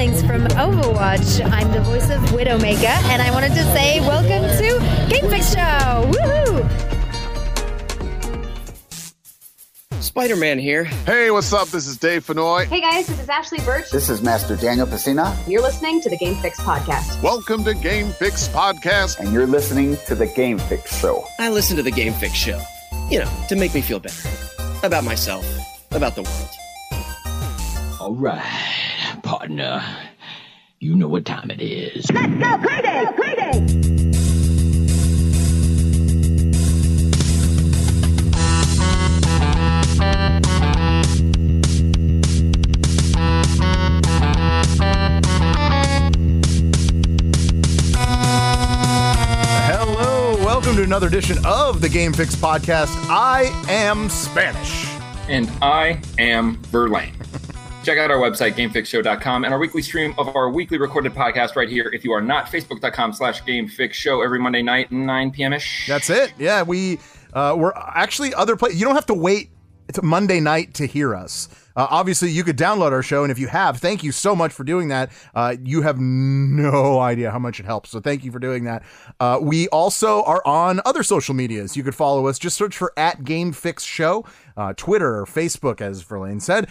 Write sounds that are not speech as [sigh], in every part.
Stallings from Overwatch. I'm the voice of Widowmaker, and I wanted to say welcome to Game Fix Show. Woohoo! Spider Man here. Hey, what's up? This is Dave Fenoy. Hey guys, this is Ashly Burch. This is Master Daniel Pesina. You're listening to the Game Fix Podcast. Welcome to Game Fix Podcast. And you're listening to the Game Fix Show. I listen to the Game Fix Show, you know, to make me feel better about myself, about the world. All right, partner. You know what time it is. Let's go, Payday! Payday! welcome to another edition of the Game Fix podcast. I am Spanish. And I am Verlaine. Check out our website, gamefixshow.com, and our weekly stream of our weekly recorded podcast right here. If you are not, facebook.com slash gamefixshow every Monday night, 9 p.m.ish. That's it. Yeah, we, uh, we're actually other places. You don't have to wait it's Monday night to hear us. Uh, obviously, you could download our show, and if you have, thank you so much for doing that. Uh, you have no idea how much it helps, so thank you for doing that. Uh, we also are on other social medias. You could follow us. Just search for at Game Fix Show, uh, Twitter or Facebook, as Verlaine said.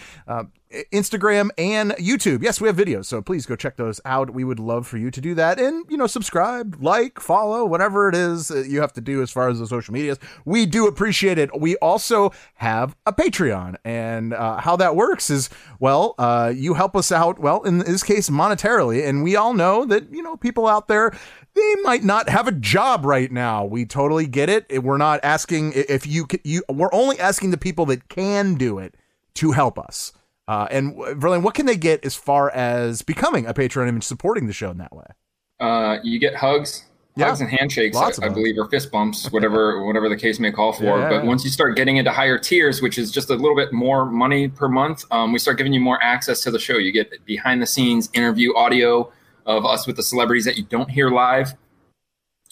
Instagram and YouTube. Yes, we have videos, so please go check those out. We would love for you to do that and, you know, subscribe, like, follow, whatever it is you have to do as far as the social medias. We do appreciate it. We also have a Patreon, and uh, how that works is, well, uh, you help us out, well, in this case, monetarily, and we all know that, you know, people out there, they might not have a job right now. We totally get it. We're not asking if you, you we're only asking the people that can do it to help us. Uh, and Verlaine, what can they get as far as becoming a patron and supporting the show in that way? Uh, you get hugs, yeah. hugs and handshakes, I, I, believe, or fist bumps, whatever [laughs] whatever the case may call for. Yeah, but once you start getting into higher tiers, which is just a little bit more money per month, um, we start giving you more access to the show. You get behind the scenes interview audio of us with the celebrities that you don't hear live.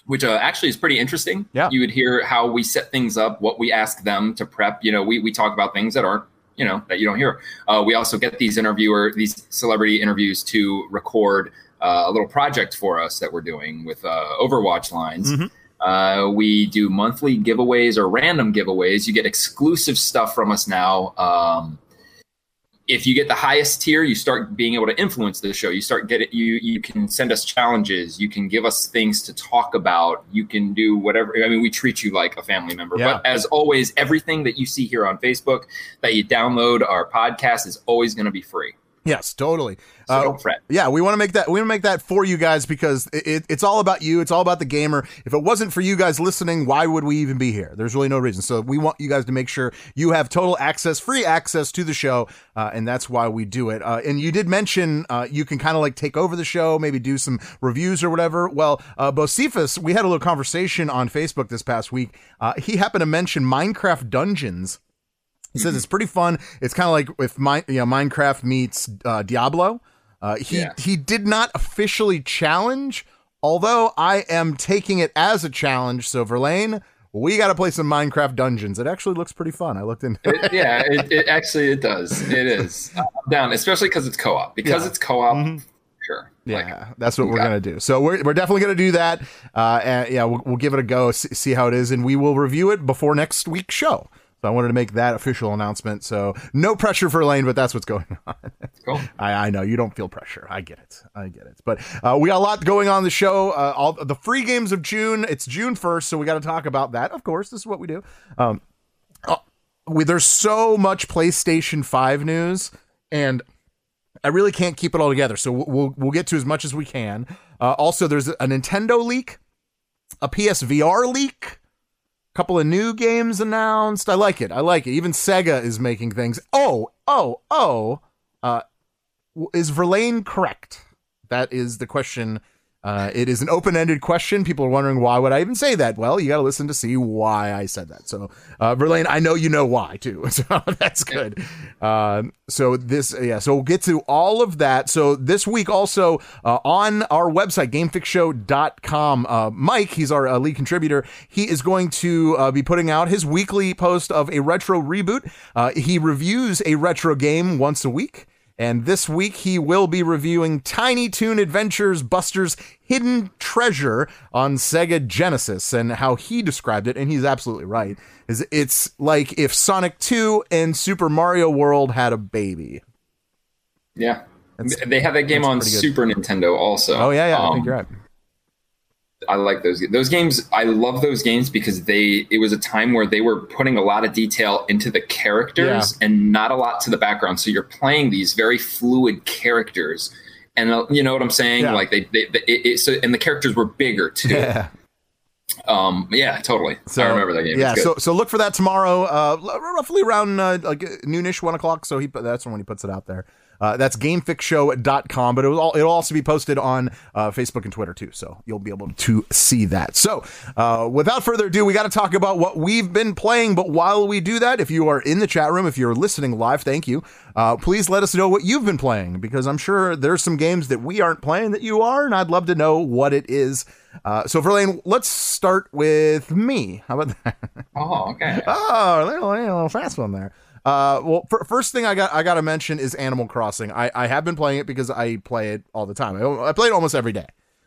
Which uh, actually is pretty interesting. Yeah. You would hear how we set things up, what we ask them to prep. You know, we, we talk about things that aren't you know that you don't hear. Uh, we also get these interviewer, these celebrity interviews to record uh, a little project for us that we're doing with uh, Overwatch lines. Mm-hmm. Uh, we do monthly giveaways or random giveaways. You get exclusive stuff from us now. Um, if you get the highest tier, you start being able to influence the show. You start get it. You you can send us challenges. You can give us things to talk about. You can do whatever. I mean, we treat you like a family member. Yeah. But as always, everything that you see here on Facebook that you download our podcast is always going to be free. Yes, totally. So uh, don't fret. Yeah, we want to make that we want to make that for you guys because it, it's all about you. It's all about the gamer. If it wasn't for you guys listening, why would we even be here? There's really no reason. So we want you guys to make sure you have total access, free access to the show, uh, and that's why we do it. Uh, and you did mention uh, you can kind of like take over the show, maybe do some reviews or whatever. Well, uh, Bocephus, we had a little conversation on Facebook this past week. Uh, he happened to mention Minecraft Dungeons he says it's pretty fun. It's kind of like if my, you know, Minecraft meets uh, Diablo. Uh, he yeah. he did not officially challenge, although I am taking it as a challenge. So Verlaine, we got to play some Minecraft Dungeons. It actually looks pretty fun. I looked in. it, [laughs] yeah, it, it, actually it does. It is uh, down, especially because it's co-op. Because yeah. it's co-op. Mm-hmm. Sure. Yeah, like, that's what we're gonna do. So we're, we're definitely gonna do that. Uh, and yeah, we'll, we'll give it a go, see, see how it is, and we will review it before next week's show. So I wanted to make that official announcement. So no pressure Verlaine, but that's what's going [laughs] on. Cool. I, I know you don't feel pressure. I get it. I get it. But uh, we got a lot going on the show. Uh, all the free games of June. It's June first, so we got to talk about that. Of course, this is what we do. Um, uh, we, there's so much PlayStation Five news, and I really can't keep it all together. So we'll we'll get to as much as we can. Uh, also, there's a Nintendo leak, a PSVR leak couple of new games announced. I like it. I like it. Even Sega is making things. Oh, oh, oh. Uh, is Verlaine correct? That is the question uh, it is an open-ended question. People are wondering why would I even say that? Well, you got to listen to see why I said that. So, uh, Verlaine, I know you know why too. [laughs] So that's good. Um, so this, yeah. So we'll get to all of that. So this week also uh, on our website, GameFixShow.com, uh, Mike, he's our uh, lead contributor. He is going to uh, be putting out his weekly post of a retro reboot. Uh, he reviews a retro game once a week And this week he will be reviewing Tiny Toon Adventures Buster's Hidden Treasure on Sega Genesis and how he described it. And he's absolutely right. Is it's like if Sonic 2 and Super Mario World had a baby. Yeah. That's- they have that game on. Super Nintendo also. Oh yeah, yeah, I Um, think you're right. I like those those games. I love those games because they it was a time where they were putting a lot of detail into the characters and not a lot to the background. So you're playing these very fluid characters, and uh, you know what I'm saying? Yeah. Like they, they, they it, it, so and the characters were bigger too. Yeah. Um, yeah, totally. So, I remember that game. Yeah, so so look for that tomorrow, uh, roughly around uh, like noonish, one o'clock. So he that's when he puts it out there. Uh, that's gamefixshow.com, but it will all, it'll also be posted on uh, Facebook and Twitter too. So you'll be able to see that. So uh, without further ado, we got to talk about what we've been playing. But while we do that, if you are in the chat room, if you're listening live, thank you. Uh, please let us know what you've been playing because I'm sure there's some games that we aren't playing that you are, and I'd love to know what it is. Uh, so, Verlaine, let's start with me. How about that? oh, okay. Oh, [laughs] a little, a little fast one there. Uh, well, fir- first thing I got I got to mention is Animal Crossing. I, I have been playing it because I play it all the time. I, I play it almost every day,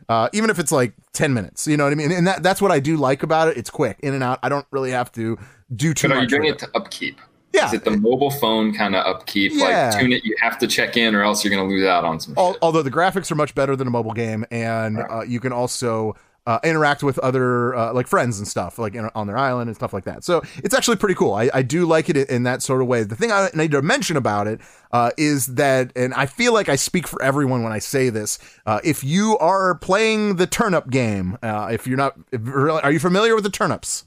uh, even if it's like ten minutes. You know what I mean? And that that's what I do like about it. It's quick, in and out. I don't really have to do too But are you doing it to upkeep? Yeah. Is it the mobile phone kind of upkeep? Yeah. Like tune it, you have to check in, or else you're going to lose out on some. Although the graphics are much better than a mobile game, and uh, you can also uh, interact with other uh, like friends and stuff, like in, on their island and stuff like that. So it's actually pretty cool. I, I do like it in, that sort of way. The thing I need to mention about it uh, is that, and I feel like I speak for everyone when I say this. Uh, if you are playing the turnip game, uh, if you're not, if, are you familiar with the turnips?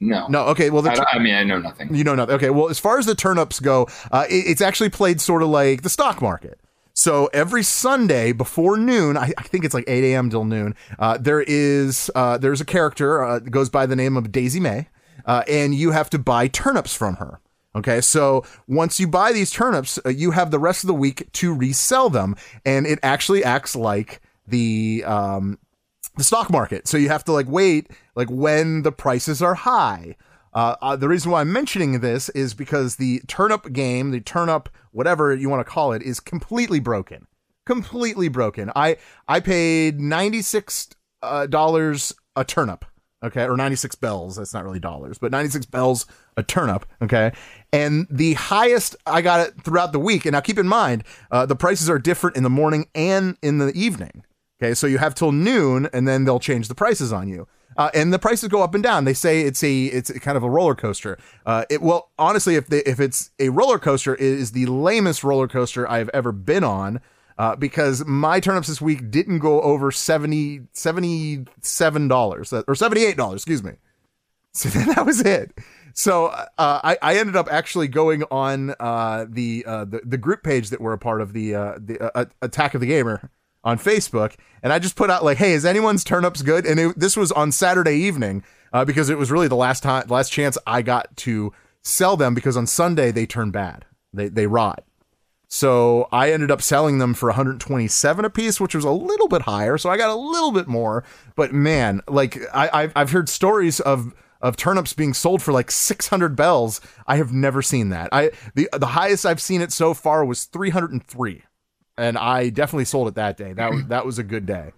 No, No. Okay. Well, the I, tur- don't- I mean, I know nothing. you know nothing. Okay. Well, as far as the turnips go, uh, it- it's actually played sort of like the stock market. So every Sunday before noon, I, I think it's like 8 a.m. till noon. Uh, there is uh, there's a character uh, goes by the name of Daisy Mae, uh, and you have to buy turnips from her. Okay, so once you buy these turnips, uh, you have the rest of the week to resell them, and it actually acts like the um, the stock market. So you have to like wait, like when the prices are high. Uh, uh, the reason why I'm mentioning this is because the turnip game, the turnip, whatever you want to call it, is completely broken. Completely broken. I I paid ninety six uh, dollars a turnip. Okay, or ninety six bells. That's not really dollars, but ninety six bells a turnip. Okay, and the highest I got it throughout the week. And now keep in mind, uh, the prices are different in the morning and in the evening. Okay, so you have till noon, and then they'll change the prices on you. Uh, and the prices go up and down. They say it's a it's kind of a roller coaster. Uh, it well, honestly, if they, if it's a roller coaster, it is the lamest roller coaster I've ever been on. Uh, because my turnips this week didn't go over 70 dollars or seventy eight dollars, excuse me. [laughs] So that was it. So uh, I, I ended up actually going on uh, the, uh, the the group page that we're a part of the uh, the uh, Attack of the Gamer on Facebook, and I just put out like, "Hey, is anyone's turnips good?" And it, this was on Saturday evening uh, because it was really the last time, last chance I got to sell them because on Sunday they turn bad, they they rot. So I ended up selling them for 127 a piece, which was a little bit higher. So I got a little bit more. But man, like I, I've I've heard stories of of turnips being sold for like 600 bells. I have never seen that. I the the highest I've seen it so far was 303, and I definitely sold it that day. That was that was a good day.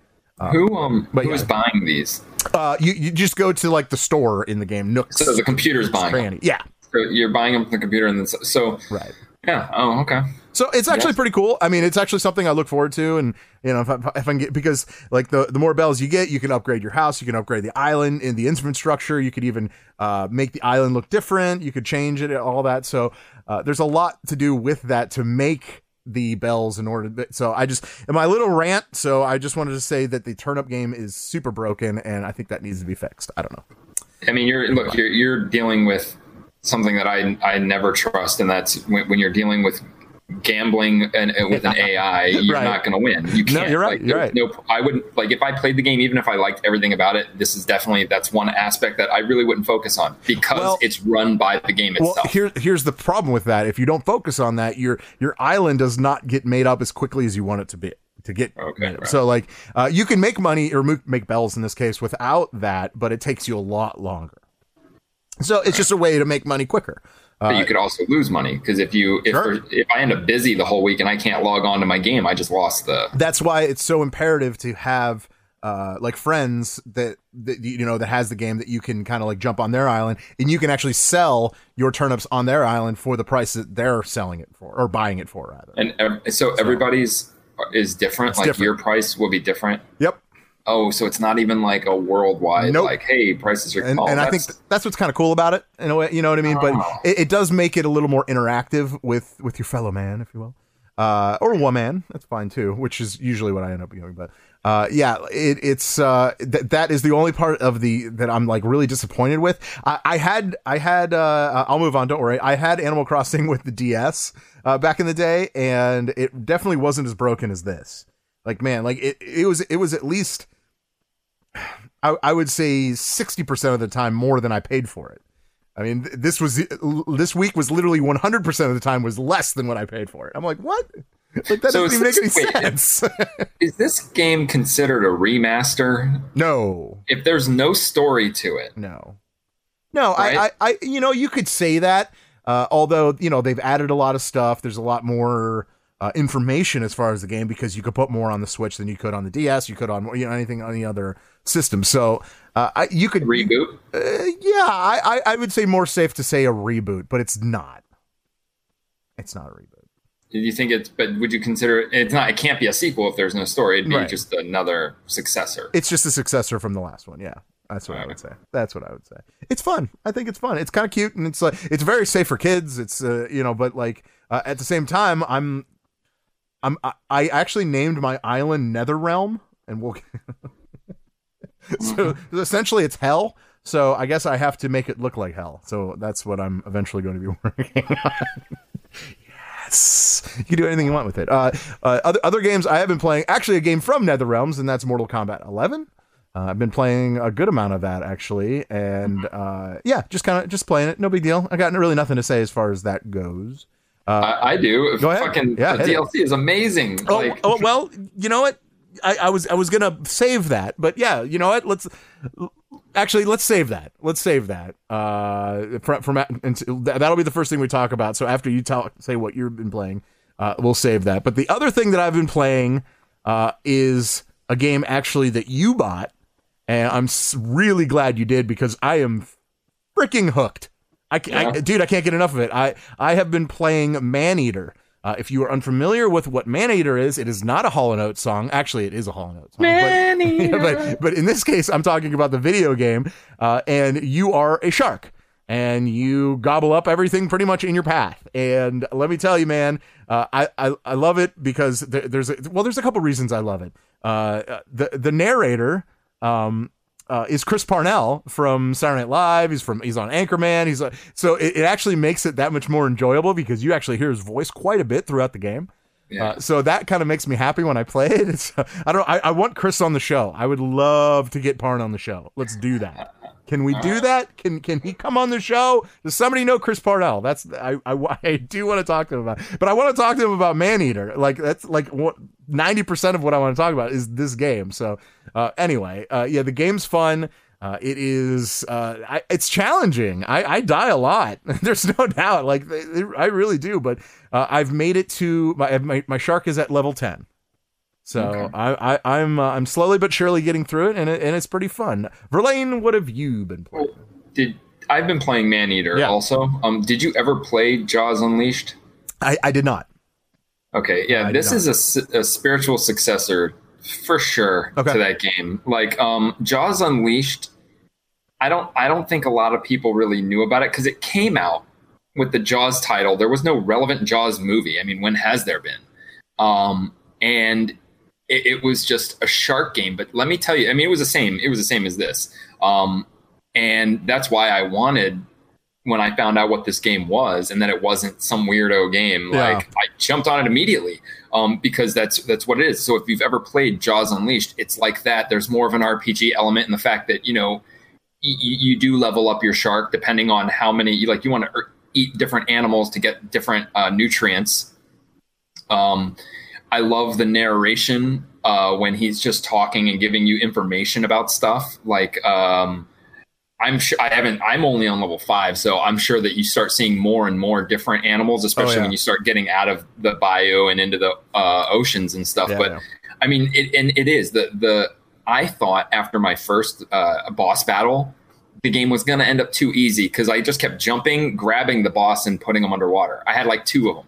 who um but who's yeah. buying these? Uh, you you just go to like the store in the game, Nooks. So the computer's buying them. Yeah, So You're buying them from the computer, and then so, so right. yeah. Oh, okay. So it's actually Yes. pretty cool. I mean, it's actually something I look forward to, and you know, if I, if I can get because like the the more bells you get, you can upgrade your house, you can upgrade the island in the infrastructure, you could even uh, make the island look different, you could change it, all that. So uh, there's a lot to do with that to make the bells in order. To, so I just in my little rant. So I just wanted to say that the turnip game is super broken, and I think that needs to be fixed. I don't know. I mean, you're look, you're you're dealing with something that I I never trust, and that's when, when you're dealing with gambling and, and with an [laughs] AI, you're Right. not going to win. You No, can't. you're right, Like, you're right. No, I wouldn't like if I played the game, even if I liked everything about it. This is definitely that's one aspect that I really wouldn't focus on because Well- it's run by the game itself. Well, here, here's the problem with that. If you don't focus on that, your your island does not get made up as quickly as you want it to be to get. Okay, right. So like, uh, you can make money or make bells in this case without that, but it takes you a lot longer. So it's just a way to make money quicker. But Uh, you could also lose money because if you if Sure. if I end up busy the whole week and I can't log on to my game, I just lost the. that's why it's so imperative to have uh, like friends that, that you know that has the game that you can kind of like jump on their island and you can actually sell your turnips on their island for the price that they're selling it for or buying it for rather. And ev- so everybody's is different. Like different. your price will be different. Yep. Oh, so it's not even like a worldwide Nope. like, hey, prices are. and, oh, and I think that's- what's kind of cool about it in a way, you know what I mean? But Oh. it, it does make it a little more interactive with with your fellow man, if you will, uh, or woman. That's fine too, which is usually what I end up doing. But uh, yeah, it, it's uh, th- that is the only part of the that I'm like really disappointed with. I, I had I had uh, I'll move on. Don't worry. I had Animal Crossing [laughs] with the DS uh, back in the day, and it definitely wasn't as broken as this. Like man, like it it was it was at least. I, I would say 60% of the time more than I paid for it. I mean, this was this week was literally 100% of the time was less than what I paid for it. I'm like, what? Like that So doesn't even make is any this- sense. is this game considered a remaster? no, If there's no story to it, no, no. Right? I, I, I, you know, you could say that. Uh, although you know they've added a lot of stuff. There's a lot more uh, information as far as the game because you could put more on the Switch than you could on the DS. You could on you know anything on the other system. So uh, I, you could reboot. Uh, yeah, I, I I would say more safe to say a reboot, but it's not. It's not a reboot. Do you think it's? But would you consider it? It's not. It can't be a sequel if there's no story. It'd be Right. just another successor. It's just a successor from the last one. Yeah, that's what I would say. That's what I would say. It's fun. I think it's fun. It's kind of cute, and it's like it's very safe for kids. It's uh, you know, but like uh, at the same time, I'm I'm I, I actually named my island Netherrealm, and we'll. [laughs] so essentially, it's hell. So I guess I have to make it look like hell. So that's what I'm eventually going to be [laughs] working on. yes, you can do anything you want with it. Uh, uh, other other games I have been playing. Actually, a game from NetherRealms, and that's Mortal Kombat 11. Uh, I've been playing a good amount of that actually, and uh, yeah, just kind of just playing it. No big deal. I got really nothing to say as far as that goes. Uh, I, I do. Go ahead. Fucking Yeah, the. DLC is amazing. Oh, like, oh well, you know what? I, I was I was gonna save that, but yeah, you know what? Let's actually let's save that. Let's save that. Uh, from, from and that'll be the first thing we talk about. So after you talk, say what you've been playing, uh, we'll save that. But the other thing that I've been playing uh, is a game actually that you bought, and I'm really glad you did because I am freaking hooked. I, ca- I- dude, I can't get enough of it. I I have been playing Maneater. Uh, if you are unfamiliar with what Man Eater is, it is not a Hall Oates song. Actually, it is a Hall Oates song. but- [laughs] But, but in this case, I'm talking about the video game, uh, and you are a shark, and you gobble up everything pretty much in your path. And let me tell you, man, uh, I, I I love it because there, there's a, well, there's a couple reasons I love it. Uh, the the narrator. Um, uh, is Chris Parnell from Saturday Night Live. He's from he's on Anchorman. He's uh, so it, it actually makes it that much more enjoyable because you actually hear his voice quite a bit throughout the game. Yeah. Uh, so that kind of makes me happy when I play it. [laughs] It's, I don't. I, I want Chris on the show. I would love to get Parn on the show. Let's do that. Can we do that? Can Can he come on the show? Does somebody know Chris Parnell? That's I I, [laughs] I do want to talk to him about, but I want to talk to him about Maneater. Like that's like what ninety percent of what I want to talk about is this game. So uh, anyway, uh, yeah, the game's fun. Uh, it is. Uh, I, it's challenging. I, I die a lot. [laughs] There's no doubt. Like it- I really do. But uh, I've made it to my, my my shark is at level ten. So Okay. I, I I'm uh, I'm slowly but surely getting through it, and it, and it's pretty fun. Verlaine, what have you been playing? did I've been playing Maneater Yeah. also. Um, did you ever play Jaws Unleashed? I, I did not. Okay, yeah, I this don't. is a s- a, spiritual successor for sure Okay. to that game. Like um, Jaws Unleashed, I don't I don't think a lot of people really knew about it because it came out with the Jaws title. There was no relevant Jaws movie. I mean, when has there been? Um, and it, it was just a shark game. But let me tell you, I mean, it was the same. It was the same as this. Um, and that's why I wanted when I found out what this game was and that it wasn't some weirdo game, Yeah. like I jumped on it immediately. Um, because that's that's what it is. So if you've ever played Jaws Unleashed, it's like that. There's more of an RPG element in the fact that you know y- you do level up your shark depending on how many you like. You want to eat different animals to get different uh, nutrients. Um, I love the narration uh, when he's just talking and giving you information about stuff. Like um, I'm sure I haven't. I'm only on level five, so I'm sure that you start seeing more and more different animals, especially Oh, yeah. when you start getting out of the bio and into the uh, oceans and stuff. Yeah, but yeah. I mean, it, and it is the the. I thought after my first uh, boss battle, the game was going to end up too easy because I just kept jumping, grabbing the boss, and putting them underwater. I had like two of them.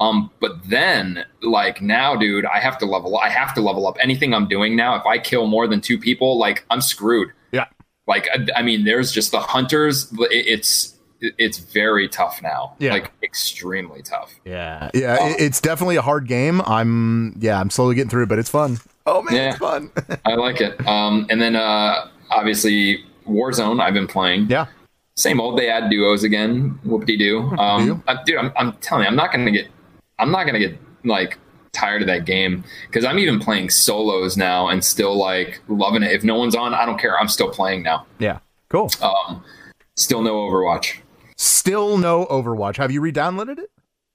Um, but then, like now, dude, I have to level. I have to level up anything I'm doing now. If I kill more than two people, like I'm screwed. Yeah. Like I, I mean, there's just the hunters. It's it's very tough now. Yeah. Like extremely tough. Yeah, yeah, it- it's definitely a hard game. I'm yeah, I'm slowly getting through, it, but it's fun. Oh man, Yeah. it's fun. [laughs] I like it. Um, and then uh, obviously Warzone. I've been playing. yeah, Same old. They add duos again. Whoop de doo. [laughs] do. Um, uh, dude, I'm, I'm telling you, I'm not gonna get. I'm not gonna get like tired of that game because I'm even playing solos now and still like loving it. If no one's on, I don't care. I'm still playing now. yeah, cool. Um, still no Overwatch. Still no Overwatch. Have you re-downloaded it?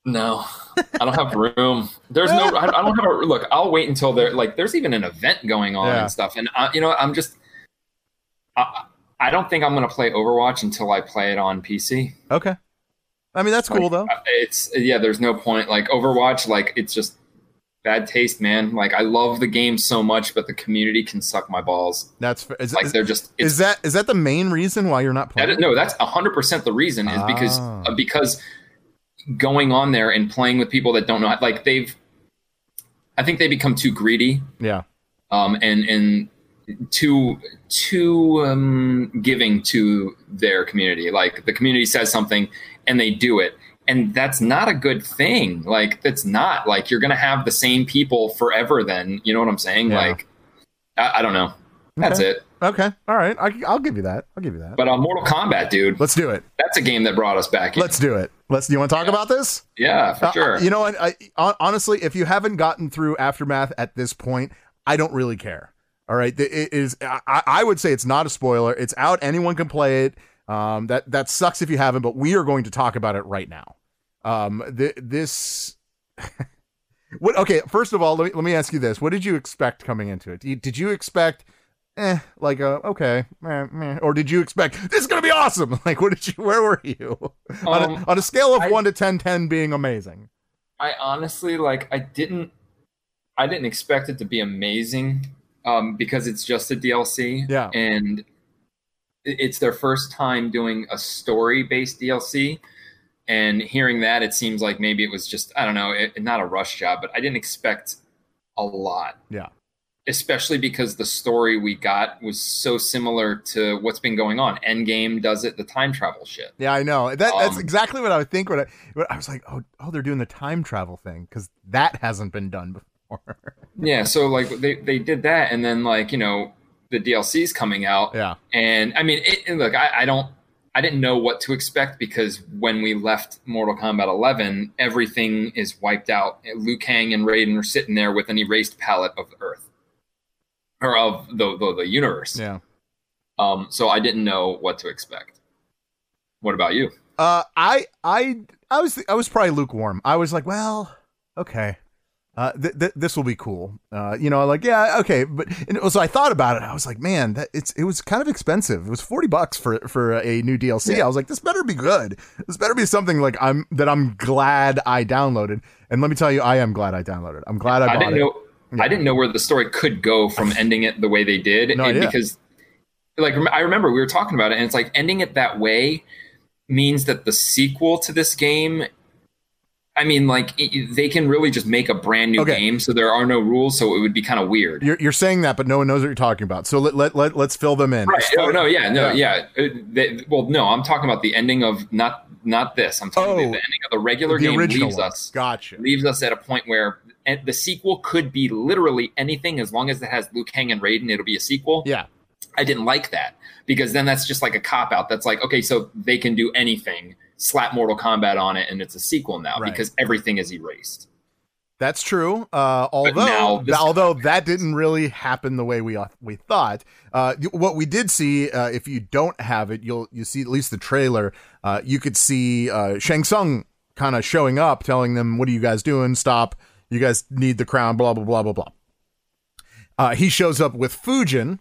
No, I don't have room. There's no. I, don't have a look. I'll wait until there. Like, there's even an event going on Yeah. and stuff. And I, you know, I'm just. I, I don't think I'm going to play Overwatch until I play it on PC. Okay. I mean, that's cool though. Uh, It's yeah. There's no point. Like Overwatch, like it's just bad taste, man. Like I love the game so much, but the community can suck my balls. That's is, Like they're just. Is that is that the main reason why you're not playing? That, no, that's hundred percent the reason is because Ah. uh, because going on there and playing with people that don't know, like they've, I think they become too greedy, Yeah, um, and and too too um, giving to their community. Like the community says something and they do it. And that's not a good thing. Like that's not like you're gonna have the same people forever. Then you know what I'm saying? Yeah. Like I, I don't know. That's Okay. it. Okay. All right. I, I'll give you that. I'll give you that. But uh, Mortal Kombat, dude, Let's do it. that's a game that brought us back. In. Let's do it. Let's. Do you want to talk about this? Yeah, for Uh, sure. you know what? I, hon- honestly, if you haven't gotten through Aftermath at this point, I don't really care. all right it is I, I would say it's not a spoiler. It's out. Anyone can play it. Um, that that sucks if you haven't, but we are going to talk about it right now. Um, th- this. [laughs] what? Okay, first of all, let me let me ask you this: What did you expect coming into it? Did you expect? Eh, like a okay, meh, meh, or did you expect this is gonna be awesome? [laughs] Like, what did you? Where were you [laughs] on, a, Um, on a scale of I- one to 10, 10 being amazing? I honestly like I didn't I didn't expect it to be amazing um, because it's just a DLC. Yeah. And it's their first time doing a story based DLC. And hearing that, it seems like maybe it was just, I don't know, it, not a rush job, but I didn't expect a lot. Yeah. Especially because the story we got was so similar to what's been going on. Endgame does it, the time travel shit. Yeah, I know. That that's Um, exactly what I would think when I when I was like, oh, oh, they're doing the time travel thing because that hasn't been done before. [laughs] Yeah, so like they they did that, and then like you know the DLC's coming out, yeah, and I mean, it, and look, I, I don't, I didn't know what to expect because when we left Mortal Kombat 11, everything is wiped out. Liu Kang and Raiden are sitting there with an erased palette of Earth or of the the, the universe. yeah. Um, so I didn't know what to expect. What about you? Uh, I I I was I was probably lukewarm. I was like, well, okay. Uh, th- th- this will be cool. Uh, you know, like yeah, okay, but and so I thought about it. I was like, man, that it's it was kind of expensive. It was forty bucks for for a new DLC. I was like, this better be good. This better be something like I'm that I'm glad I downloaded. And let me tell you, I am glad I downloaded. I'm glad I I bought didn't it. know. I didn't know where the story could go from ending it the way they did, No and because, like, I remember we were talking about it, and it's like ending it that way means that the sequel to this game. I mean, like it, they can really just make a brand new Okay. game, so there are no rules, so it would be kind of weird. You're, you're saying that, but no one knows what you're talking about. So let let, let let's fill them in. Right? Oh no, yeah, no, Yeah. yeah. Uh, they- well, no, I'm talking about the ending of not not this. I'm talking Oh, about the ending of the regular the game original leaves one. us Gotcha. leaves us at a point where and the sequel could be literally anything as long as it has Liu Kang and Raiden. It'll be a sequel. Yeah. I didn't like that because then that's just like a cop out. That's like okay, so they can do anything, slap Mortal Kombat on it, and it's a sequel now Right. because everything is erased. That's true. Uh, although, although that didn't really happen the way we uh, we thought. Uh, what we did see, uh, if you don't have it, you'll you see at least the trailer. Uh, you could see uh, Shang Tsung kind of showing up, telling them, "What are you guys doing? Stop! You guys need the crown." Blah blah blah blah blah. Uh, he shows up with Fujin,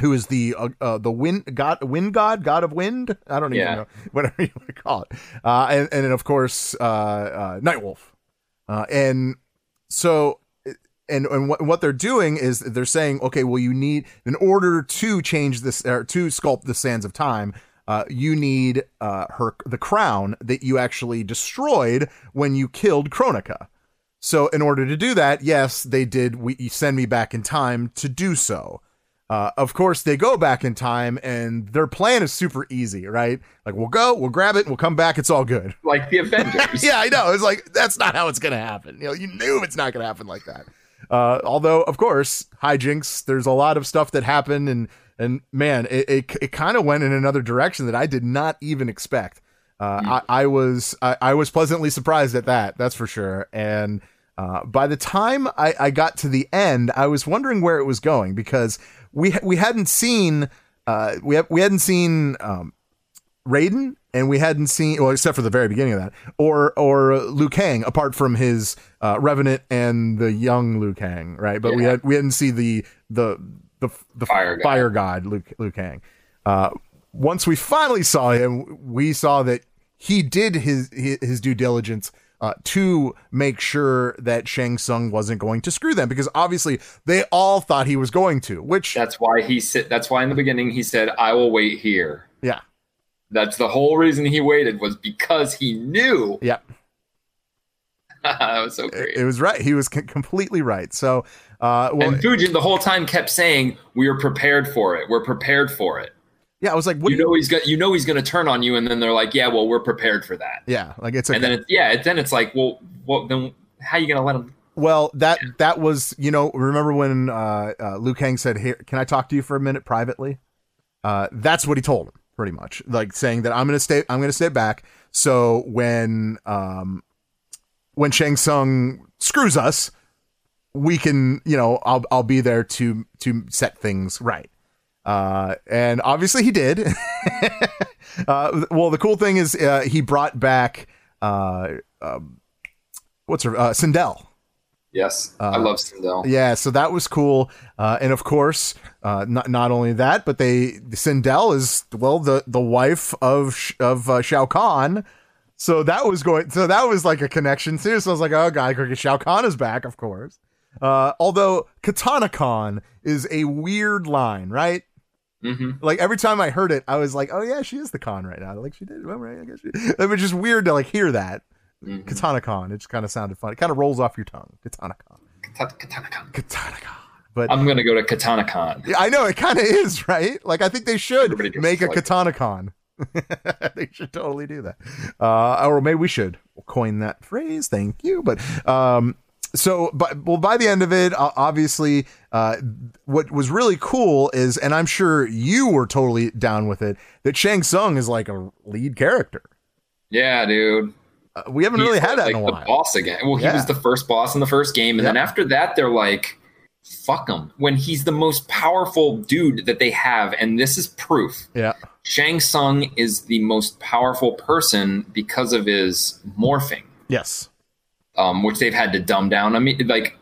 who is the uh, uh, the wind god, wind god, god of wind. I don't even Yeah. know [laughs] whatever you want to call it. Uh, and and then of course uh, uh, Nightwolf. Uh, and so and and what, what they're doing is they're saying, okay, well, you need in order to change this or to sculpt the sands of time. Uh, you need uh, her the crown that you actually destroyed when you killed Kronika. So in order to do that, yes, they did. We send me back in time to do so. Uh, of course, they go back in time, and their plan is super easy, right? Like we'll go, we'll grab it, we'll come back. It's all good. [laughs] Like the Avengers. [laughs] yeah, I know. It's like that's not how it's gonna happen. You know, you knew it's not gonna happen like that. Uh, although, of course, hijinks. There's a lot of stuff that happened, and and man, it it, it kind of went in another direction that I did not even expect. Uh, I, I was I, I was pleasantly surprised at that. That's for sure. And uh, by the time I, I got to the end, I was wondering where it was going because we we hadn't seen uh, we ha- we hadn't seen um, Raiden, and we hadn't seen well, except for the very beginning of that, or or Liu Kang, apart from his uh, Revenant and the young Liu Kang, right? But we had we hadn't seen the the the the Fire god. fire god Liu, Liu Kang. Uh, once we finally saw him, we saw that he did his his, his due diligence. Uh, to make sure that Shang Tsung wasn't going to screw them, because obviously they all thought he was going to. Which, That's why he said. That's why in the beginning he said, "I will wait here." yeah, That's the whole reason he waited was because he knew. yeah, [laughs] that was so great. it was right. He was c- completely right. So, uh, well, and Fujin the whole time kept saying, "We are prepared for it. We're prepared for it." Yeah, I was like, what you do you know he's got. You know he's going to turn on you, and then they're like, "Yeah, well, we're prepared for that." Yeah, like it's okay. And then it's yeah. Then it's like, well, well, then how are you going to let him? well, that that was you know remember when uh, uh, Liu Kang said, "Here, can I talk to you for a minute privately?" Uh, that's what he told him, pretty much, like saying that I'm gonna stay, I'm gonna stay back. So when um when Shang Tsung screws us, we can, you know, I'll I'll be there to to set things right. Uh, and obviously he did. [laughs] uh, well, the cool thing is uh, he brought back uh, um, what's her uh, Sindel. Yes, I love Sindel. Yeah, so that was cool. Uh, and of course, uh, not not only that, but they Sindel is well the the wife of of uh, Shao Kahn. So that was going. So that was like a connection too. So I was like, oh god, Shao Kahn is back, of course. Uh, although Kitana Kahn is a weird line, right? Hmm Like every time I heard it, I was like, oh yeah, she is the con right now. Like she did? I guess she. [laughs] It was just weird to like hear that. Mm-hmm. Katana Con. It just kind of sounded fun. It kind of rolls off your tongue. Katana Con. Katana Con. Katana Con. But I'm going to go to Katana Con. Yeah, I know it kind of is, right? Like I think they should make a like- Katana Con. [laughs] they should totally do that. Uh, or maybe we should coin that phrase. Thank you. But um, so, but well, by the end of it, obviously, uh, what was really cool is, and I'm sure you were totally down with it, that Shang Tsung is like a lead character. Yeah, dude. Uh, we haven't He's really had that like in a the boss again. Well, he Yeah. was the first boss in the first game, and then after that, they're like, "Fuck him." When he's the most powerful dude that they have, and this is proof. Yeah. Shang Tsung is the most powerful person because of his morphing, Yes. um, which they've had to dumb down. I mean, like,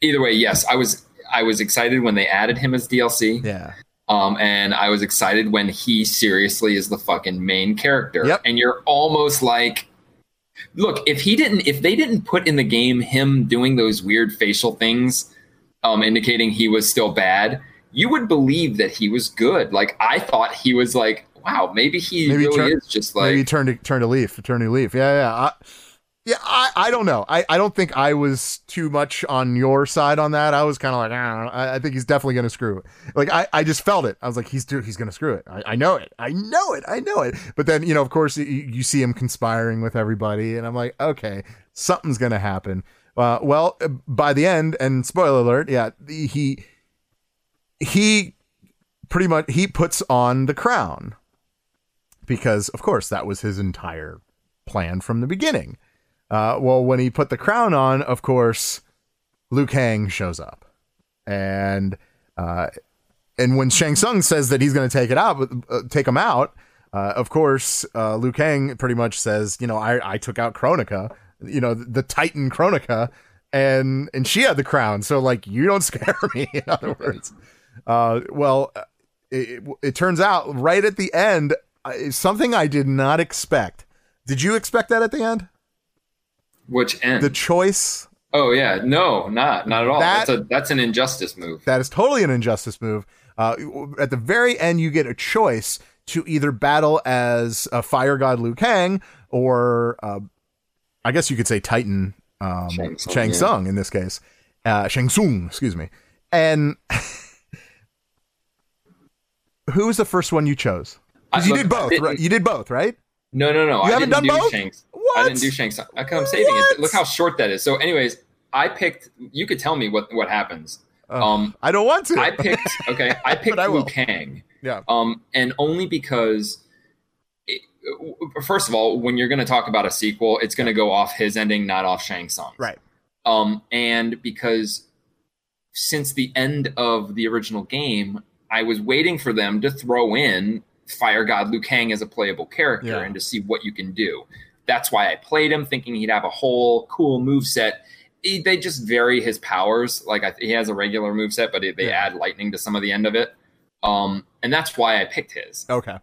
either way, yes, I was I was excited when they added him as DLC. Yeah. Um, and I was excited when he seriously is the fucking main character. Yep. And you're almost like, look, if he didn't, if they didn't put in the game him doing those weird facial things, um, indicating he was still bad, you would believe that he was good. Like I thought he was like, wow, maybe he Maybe really turn- is just like. Maybe turn to turn to leaf, turn to leaf. Yeah, yeah. I, yeah, I, I don't know. I, I don't think I was too much on your side on that. I was kind of like, know. I, I think he's definitely going to screw it. Like I, I just felt it. I was like, he's he's going to screw it. I, I know it. I know it. I know it. But then you know, of course, you, you see him conspiring with everybody, and I'm like, okay, something's going to happen. Uh, well, uh, by the end, and spoiler alert, yeah, he he pretty much he puts on the crown because of course that was his entire plan from the beginning. Uh, well, when he put the crown on, of course, Liu Kang shows up, and uh, and when Shang Tsung says that he's going to take it out, uh, take him out, uh, of course, uh, Liu Kang pretty much says, you know, I I took out Kronika, you know, the, the Titan Kronika, and and she had the crown, so like you don't [laughs] scare me. In other words. Uh, well, it, it, turns out right at the end, something I did not expect. Did you expect that at the end? Which end? The choice oh yeah, no, not not at all. That- that's a that's an injustice move. that is totally an injustice move. Uh, at the very end, you get a choice to either battle as a fire god Liu Kang or, uh, I guess you could say Titan um, Shang Shang Tsung, yeah. in this case, uh, Shang Tsung, excuse me. And [laughs] who was the first one you chose? Because you I- did both, didn't- right? You did both, right? No, no, no. I haven't done do both? Shang. What? I didn't do Shang Tsung. I- I'm saving What? it. Look how short that is. So, anyways, I picked. You could tell me what what happens. Uh, um, I don't want to. I picked. Okay, [laughs] I picked I. Liu Kang. yeah. Um, and only because. It, first of all, when you're going to talk about a sequel, it's going to go off his ending, not off Shang Tsung. Right. Um, and because since the end of the original game, I was waiting for them to throw in Fire God Liu Kang as a playable character Yeah. and to see what you can do. That's why I played him, thinking he'd have a whole cool move set. He- they just vary his powers. Like I, he has a regular move set, but they Yeah. add lightning to some of the end of it. Um, and that's why I picked his Okay.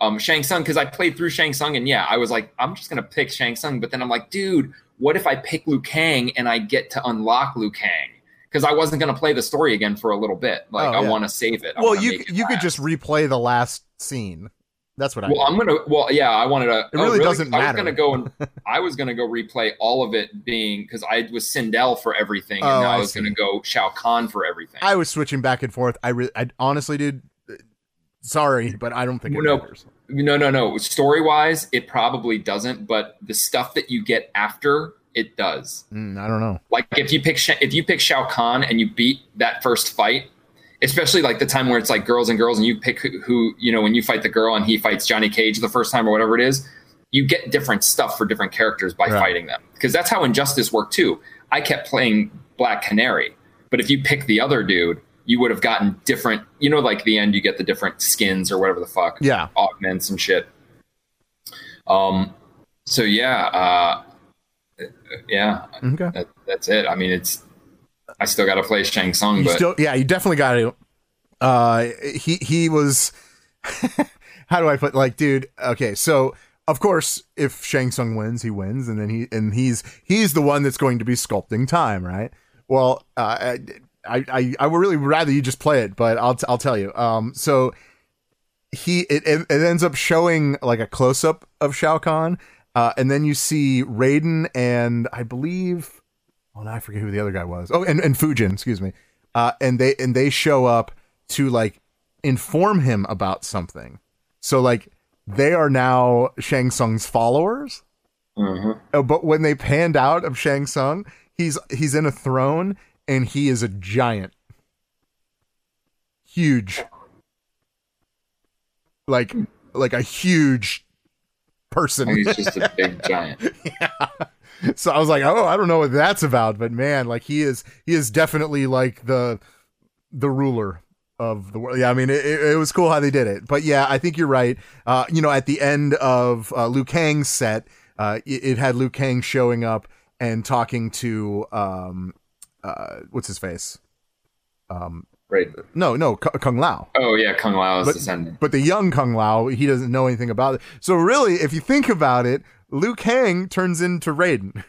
um, Shang Tsung because I played through Shang Tsung and yeah, I was like, I'm just gonna pick Shang Tsung, but then I'm like, dude, what if I pick Liu Kang and I get to unlock Liu Kang? Because I wasn't gonna play the story again for a little bit. Like Oh, I want to save it. I Well, you it you could just replay the last scene. That's what I. Well, I'm gonna. Well, yeah, I wanted to. It really doesn't I matter. was gonna go and [laughs] I was gonna go replay all of it being because I was Sindel for everything, and Oh, now I I was see. gonna go Shao Kahn for everything. I was switching back and forth. I re- I honestly did. Sorry, but I don't think it No. matters. No, no, no. Story wise, it probably doesn't, but the stuff that you get after it does. Mm, I don't know. Like if you pick if you pick Shao Kahn and you beat that first fight, especially like the time where it's like girls and girls, and you pick who, who you know when you fight the girl and he fights Johnny Cage the first time or whatever it is, you get different stuff for different characters by Right. fighting them because that's how Injustice worked too. I kept playing Black Canary, but if you pick the other dude, you would have gotten different. You know, like the end, you get the different skins or whatever the fuck Yeah. augments and shit. Um. So yeah. Uh. Yeah. Okay. That, that's it. I mean, it's. I still got to play Shang Tsung, You but still, yeah, you definitely got to. Uh, he he was. [laughs] how do I put like, dude? Okay, so of course, if Shang Tsung wins, he wins, and then he and he's he's the one that's going to be sculpting time, right? Well, uh, I I I would really rather you just play it, but I'll I'll tell you. Um, so he it it, it ends up showing like a close up of Shao Kahn, uh, and then you see Raiden and I believe oh now I forget who the other guy was. Oh, and, and Fujin, excuse me. Uh, and they and they show up to like inform him about something. So like they are now Shang Tsung's followers. Mhm. Uh, but when they panned out of Shang Tsung, he's he's in a throne and he is a giant, huge, like like a huge person. he's just a big giant. [laughs] [laughs] so I was like, oh, I don't know what that's about, but man, like he is he is definitely like the the ruler of the world. Yeah, I mean, it, it was cool how they did it, but yeah, I think you're right. Uh, you know, at the end of uh, Liu Kang's set, uh, it, it had Liu Kang showing up and talking to um, uh, what's his face? Um, Right. no, no, K- Kung Lao. Oh yeah, Kung Lao's But- descendant. But the young Kung Lao, he doesn't know anything about it. So really, if you think about it, Liu Kang turns into Raiden.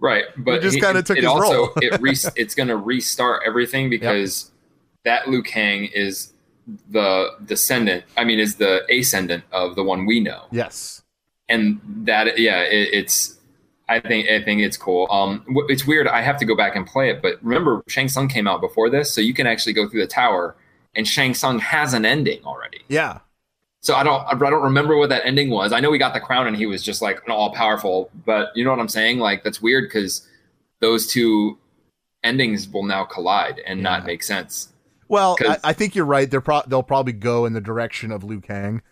Right, but just kinda took it his also role. it re- [laughs] it's going to restart everything because that Liu Kang is the descendant. I mean, is the ascendant of the one we know, Yes. and that yeah, it, it's. I think I think it's cool. Um, it's weird. I have to go back and play it, but remember, Shang Tsung came out before this, so you can actually go through the tower, and Shang Tsung has an ending already. Yeah. So I don't I don't remember what that ending was. I know he got the crown and he was just like an all powerful, but you know what I'm saying? Like that's weird because those two endings will now collide and not make sense. Well, I, I think you're right. They're pro- they'll probably go in the direction of Liu Kang.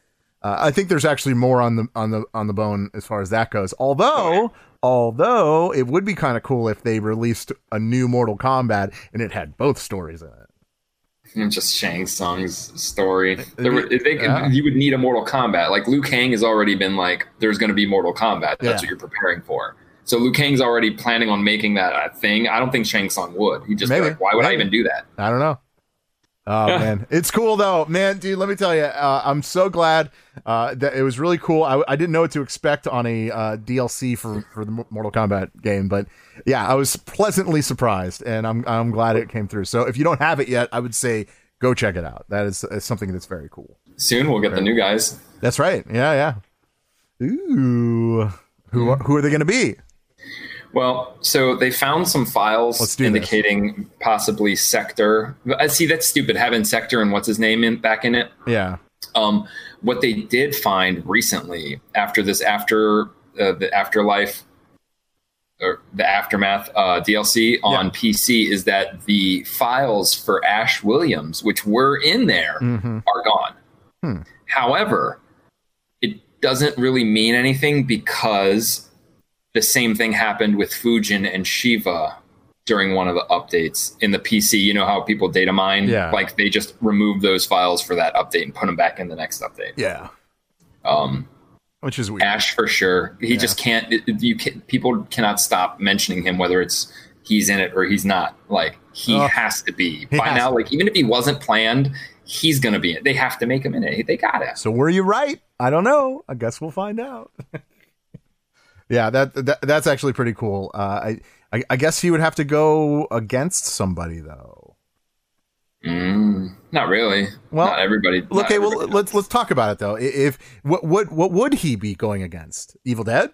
Uh, I think there's actually more on the on the on the bone as far as that goes. Although, although it would be kind of cool if they released a new Mortal Kombat and it had both stories in it. [laughs] Just Shang Tsung's story. There were, they could, Yeah. You would need a Mortal Kombat. Like Liu Kang has already been like, there's going to be Mortal Kombat. That's Yeah. what you're preparing for. So Liu Kang's already planning on making that a thing. I don't think Shang Tsung would. He'd just Maybe. be like, why would I even do that? I don't know. Oh [laughs] man, it's cool though, man, dude. Let me tell you, uh, I'm so glad uh, that it was really cool. I, I didn't know what to expect on a uh, DLC for for the Mortal Kombat game, but yeah, I was pleasantly surprised, and I'm I'm glad it came through. So if you don't have it yet, I would say go check it out. That is, is something that's very cool. Soon we'll get the new guys. That's right. Yeah, yeah. Ooh, who are, who are they going to be? Well, so they found some files indicating possibly Sektor. I see that's stupid having Sektor and what's his name in back in it. Yeah. Um, what they did find recently after this after uh, the afterlife or the aftermath uh, DLC on Yeah. PC is that the files for Ash Williams, which were in there, Mhm. are gone. Hmm. However, it doesn't really mean anything because the same thing happened with Fujin and Sheeva during one of the updates in the PC. You know how people data mine? Yeah. Like they just remove those files for that update and put them back in the next update. Yeah. Um, Which is weird. Ash for sure. He just can't. You can, people cannot stop mentioning him, whether it's he's in it or he's not. Like he Oh. has to be by now. to. Like even if he wasn't planned, he's gonna be in. it. They have to make him in it. They got it. So were you right? I don't know. I guess we'll find out. [laughs] yeah, that, that that's actually pretty cool. Uh, I, I I guess he would have to go against somebody though. Mm, not really. Well, not everybody. not Okay, well everybody. let's let's talk about it though. If what what what would he be going against? Evil Dead?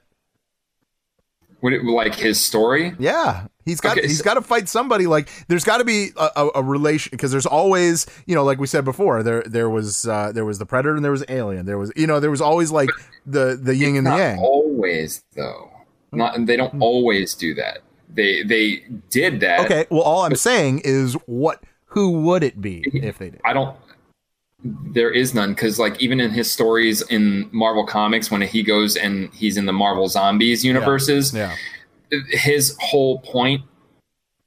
Would it like his story? Yeah, he's got Okay, he's so- got to fight somebody. Like there's got to be a, a, a relation because there's always you know like we said before there there was uh, there was the predator and there was alien. There was you know there was always like the the yin and the yang. always though. Not they don't always do that. They they did that. Okay, well all I'm saying is what who would it be if they did? I don't. There is none because, like, even in his stories in Marvel Comics, when he goes and he's in the Marvel Zombies universes, Yeah. his whole point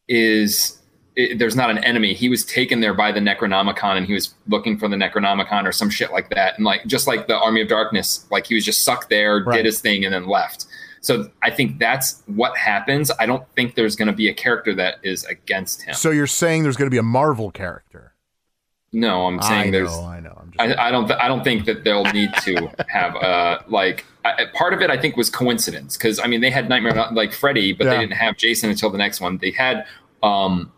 is it, there's not an enemy. He was taken there by the Necronomicon, and he was looking for the Necronomicon or some shit like that. And like, just like the Army of Darkness, like he was just sucked there, Right. did his thing, and then left. So I think that's what happens. I don't think there's going to be a character that is against him. So you're saying there's going to be a Marvel character? No, I'm I saying know, there's. I know. I'm just, I, I don't. I don't think that they'll need to have uh like I, part of it. I think was coincidence because I mean they had Nightmare like Freddy, but Yeah. they didn't have Jason until the next one. They had um,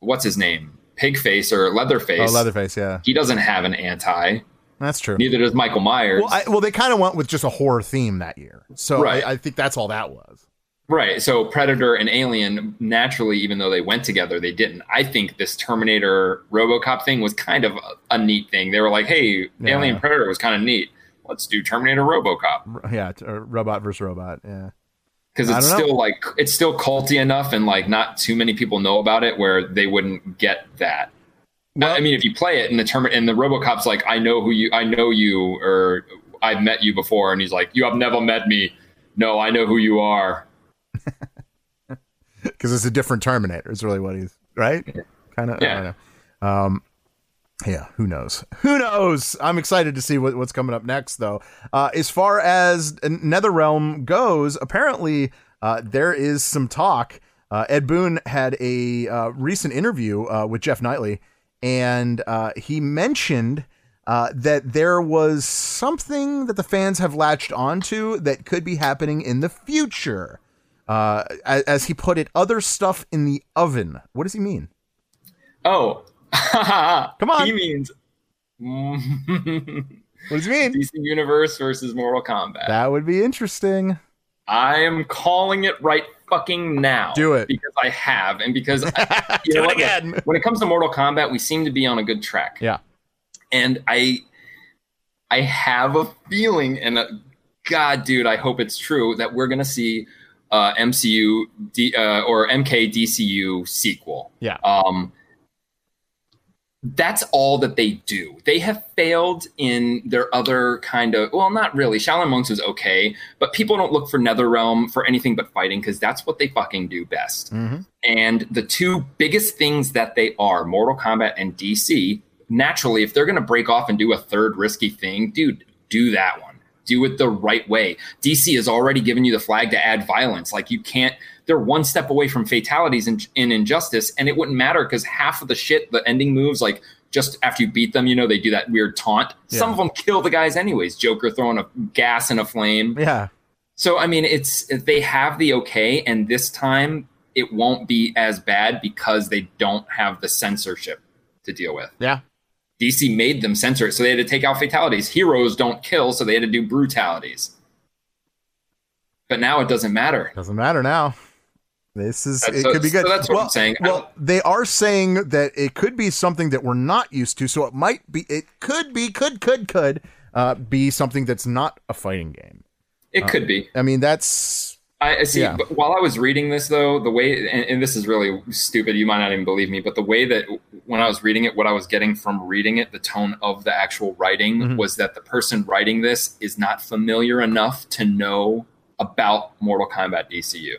what's his name, Pigface or Leatherface. oh, Leatherface. Yeah, He doesn't have an anti. that's true. Neither does Michael Myers. Well, I, well, they kind of went with just a horror theme that year, so Right. I, I think that's all that was. Right. So Predator and Alien, naturally, even though they went together, they didn't. I think this Terminator Robocop thing was kind of a, a neat thing. They were like, hey, Yeah. Alien Predator was kind of neat. Let's do Terminator Robocop. Yeah, uh, robot versus robot. Yeah, because it's don't know. still like it's still culty enough and like not too many people know about it where they wouldn't get that i mean if you play it and the term and the robocop's like i know who you i know you or i've met you before and he's like you have never met me no i know who you are because it's a different Terminator. Is really what he's right. Kind of. Yeah. Um. Yeah. Who knows? Who knows? I'm excited to see what, what's coming up next, though. Uh, as far as NetherRealm goes, apparently uh, there is some talk. Uh, Ed Boon had a uh, recent interview uh, with Jeff Knightley, and uh, he mentioned uh, that there was something that the fans have latched onto that could be happening in the future. Uh, as, as he put it, other stuff in the oven. What does he mean? oh [laughs] Come on. he means What does he mean? dc universe versus mortal kombat That would be interesting. i am calling it right fucking now Do it. because i have and because [laughs] I, you Do know it what? again. when it comes to mortal kombat we seem to be on a good track Yeah. and I I have a feeling, and uh, God, dude, I hope it's true that we're gonna see uh, MCU D, uh, or MKDCU sequel. Yeah. Um, that's all that they do. They have failed in their other kind of well, not really. Shaolin Monks was okay, but people don't look for NetherRealm for anything but fighting because that's what they fucking do best. Mhm. And the two biggest things that they are, Mortal Kombat and DC, naturally, if they're going to break off and do a third risky thing, dude, do that one. Do it the right way. DC has already given you the flag to add violence. Like you can't, they're one step away from fatalities in Injustice, and it wouldn't matter because half of the shit, the ending moves, like just after you beat them, you know, they do that weird taunt. Some of them kill the guys anyways. Joker throwing a gas in a flame. Yeah. So I mean, it's they have the okay, and this time it won't be as bad because they don't have the censorship to deal with. Yeah. DC made them censor it, so they had to take out fatalities. Heroes don't kill, so they had to do brutalities. But now it doesn't matter. Doesn't matter now. This is That's- it so- could be good. so that's what well, I'm saying. Well, they are saying that it could be something that we're not used to, so it might be it could be could could could uh, be something that's not a fighting game. It could be. I mean, that's I I see. Yeah. But while I was reading this, though, the way and, and this is really stupid. You might not even believe me, but the way that when I was reading it, what I was getting from reading it, the tone of the actual writing Mhm. was that the person writing this is not familiar enough to know about Mortal Kombat DCU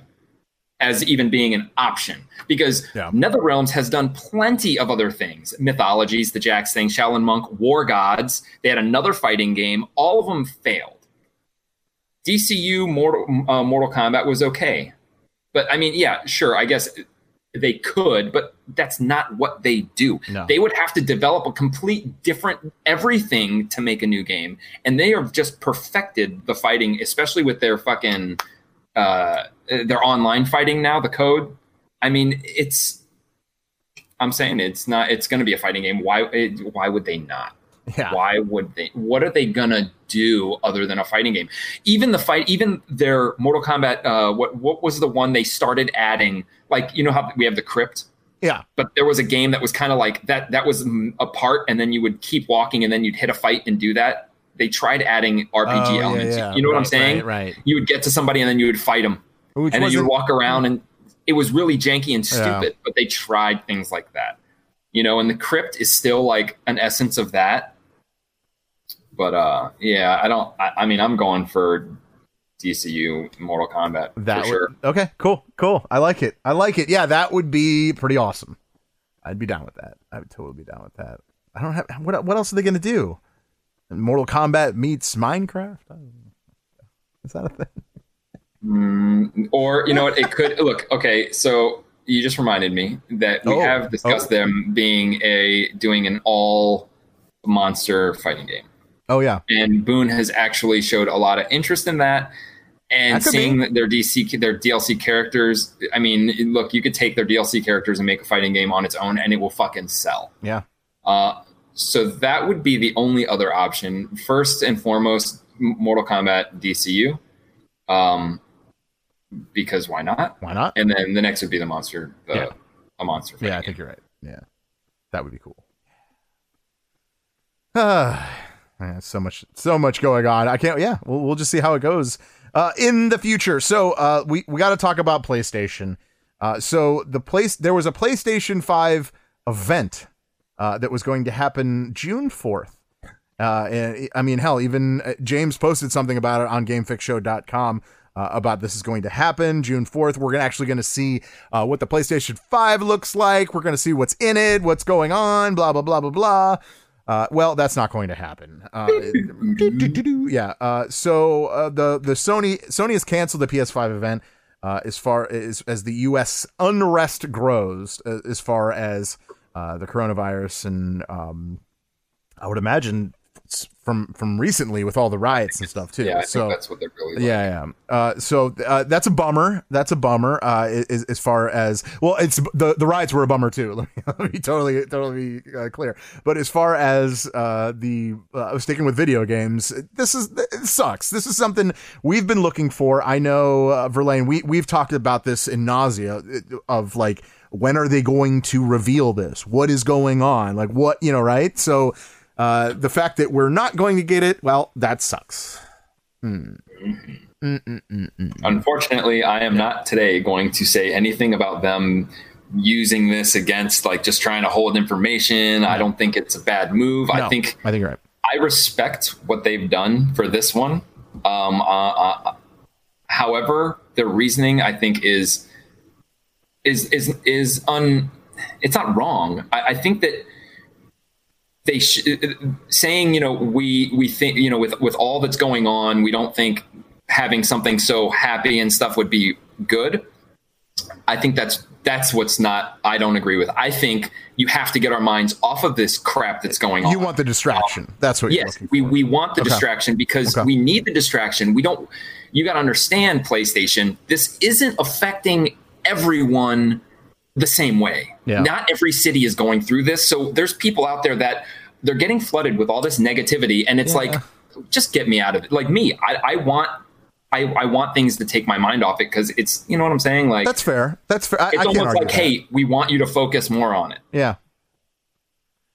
as even being an option because Yeah. NetherRealms has done plenty of other things mythologies, the Jax thing, Shaolin Monk, War Gods. They had another fighting game. All of them failed. DCU Mortal, uh, Mortal Kombat was okay. But I mean, yeah, sure, I guess they could, but that's not what they do. No. They would have to develop a complete different everything to make a new game. And they have just perfected the fighting, especially with their fucking uh, their online fighting now, the code. I mean, it's I'm saying it's not it's going to be a fighting game. Why it, why would they not? Yeah. Why would they? What are they gonna do other than a fighting game? Even the fight, even their Mortal Kombat. Uh, what what was the one they started adding? Like you know how we have the crypt, Yeah. but there was a game that was kind of like that. That was a part, and then you would keep walking, and then you'd hit a fight and do that. They tried adding RPG Oh, elements. yeah. You know what I'm saying? Right. right. You would get to somebody, and then you would fight them, Which and then you would walk around, and it was really janky and Yeah. stupid. But they tried things like that, you know. And the crypt is still like an essence of that. But uh, yeah, I don't. I, I mean, I'm going for DCU Mortal Kombat That for would, sure. okay, cool, cool. I like it. I like it. Yeah, that would be pretty awesome. I'd be down with that. I would totally be down with that. I don't have what. What else are they going to do? Mortal Kombat meets Minecraft. I don't know. Is that a thing? Mm, or you know what? It could look okay. So you just reminded me that we Oh, have discussed oh. them being a doing an all monster fighting game. Oh yeah, and Boon has actually showed a lot of interest in that. And That seeing be. their DC their DLC characters, I mean, look, you could take their DLC characters and make a fighting game on its own, and it will fucking sell. yeah. Uh, so that would be the only other option. First and foremost, Mortal Kombat DCU, um, because why not? Why not? And then the next would be the monster, uh, Yeah. a monster. Yeah, I fighting think you're right. Yeah, that would be cool. [sighs] Ah, man, so much, so much going on. I can't. Yeah, we'll we'll just see how it goes uh, in the future. So uh, we we got to talk about PlayStation. Uh, so the place there was a PlayStation Five event uh, that was going to happen June fourth. Uh, and I mean, hell, even uh, James posted something about it on GameFixShow.com uh, about this is going to happen June 4th. We're actually going to see uh, what the PlayStation 5 looks like. We're going to see what's in it, what's going on, blah, blah, blah, blah, blah. Uh, well, that's not going to happen. Uh, [laughs] yeah. Uh, so uh, the the Sony Sony has canceled the PS5 event uh, as far as as the U.S. unrest grows, uh, as far as uh, the coronavirus and um, I would imagine from from recently with all the riots and stuff too. Yeah, I so think that's what they're really. Like. yeah, yeah. Uh, so uh, that's a bummer. That's a bummer. Uh, as, as far as well, it's the the riots were a bummer too. [laughs] Let me, let me totally totally be uh, clear. But as far as uh, the uh, sticking with video games, this is it sucks. This is something we've been looking for. I know, uh, Verlaine. We we've talked about this in nausea of like when are they going to reveal this? What is going on? Like what you know, right? So. Uh, the fact that we're not going to get it, well, that sucks. Unfortunately, I am not today going to say anything about them using this against like just trying to hold information. I don't think it's a bad move. I think I think you're right. I respect what they've done for this one. Um, uh, uh, however, their reasoning I think is is is is un. It's not wrong. I, I think that they sh- uh, uh, saying you know we we think you know with with all that's going on we don't think having something so happy and stuff would be good I think that's that's what's not. I don't agree with. I think you have to get our minds off of this crap that's going on. You want the distraction. That's what. Yes, we we want the Okay. distraction because Okay. we need the distraction. We don't. You got to understand, PlayStation. This isn't affecting everyone the same way. Yeah. Not every city is going through this. So there's people out there that they're getting flooded with all this negativity, and it's like, just get me out of it. Like me, I, I want. I, I want things to take my mind off it because it's you know what I'm saying like That's fair. That's fair. I, it's I can't almost like that. hey we want you to focus more on it Yeah.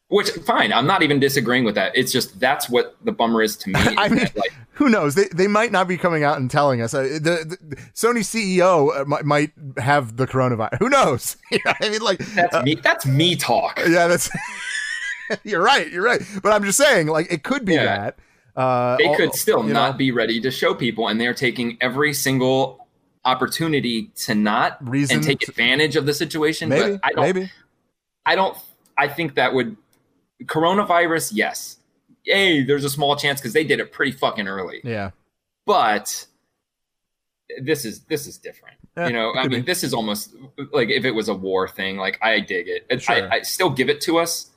which fine i'm not even disagreeing with that it's just that's what the bummer is to me [laughs] I mean, that, like who knows? They they might not be coming out and telling us. Uh, the, the Sony CEO uh, might, might have the coronavirus. Who knows? [laughs] You know I mean, like that's me that's me talk yeah, that's. [laughs] [laughs] you're right. You're right. But I'm just saying, like, it could be Yeah. that. Uh, they could still not know, be ready to show people and they're taking every single opportunity to not Reason and take to- advantage of the situation Maybe. but i don't Maybe. i don't i think that would coronavirus yes hey there's a small chance because they did it pretty fucking early Yeah. but this is this is different Yeah, you know i mean be. this is almost like if it was a war thing like i dig it It- Sure. I, I still give it to us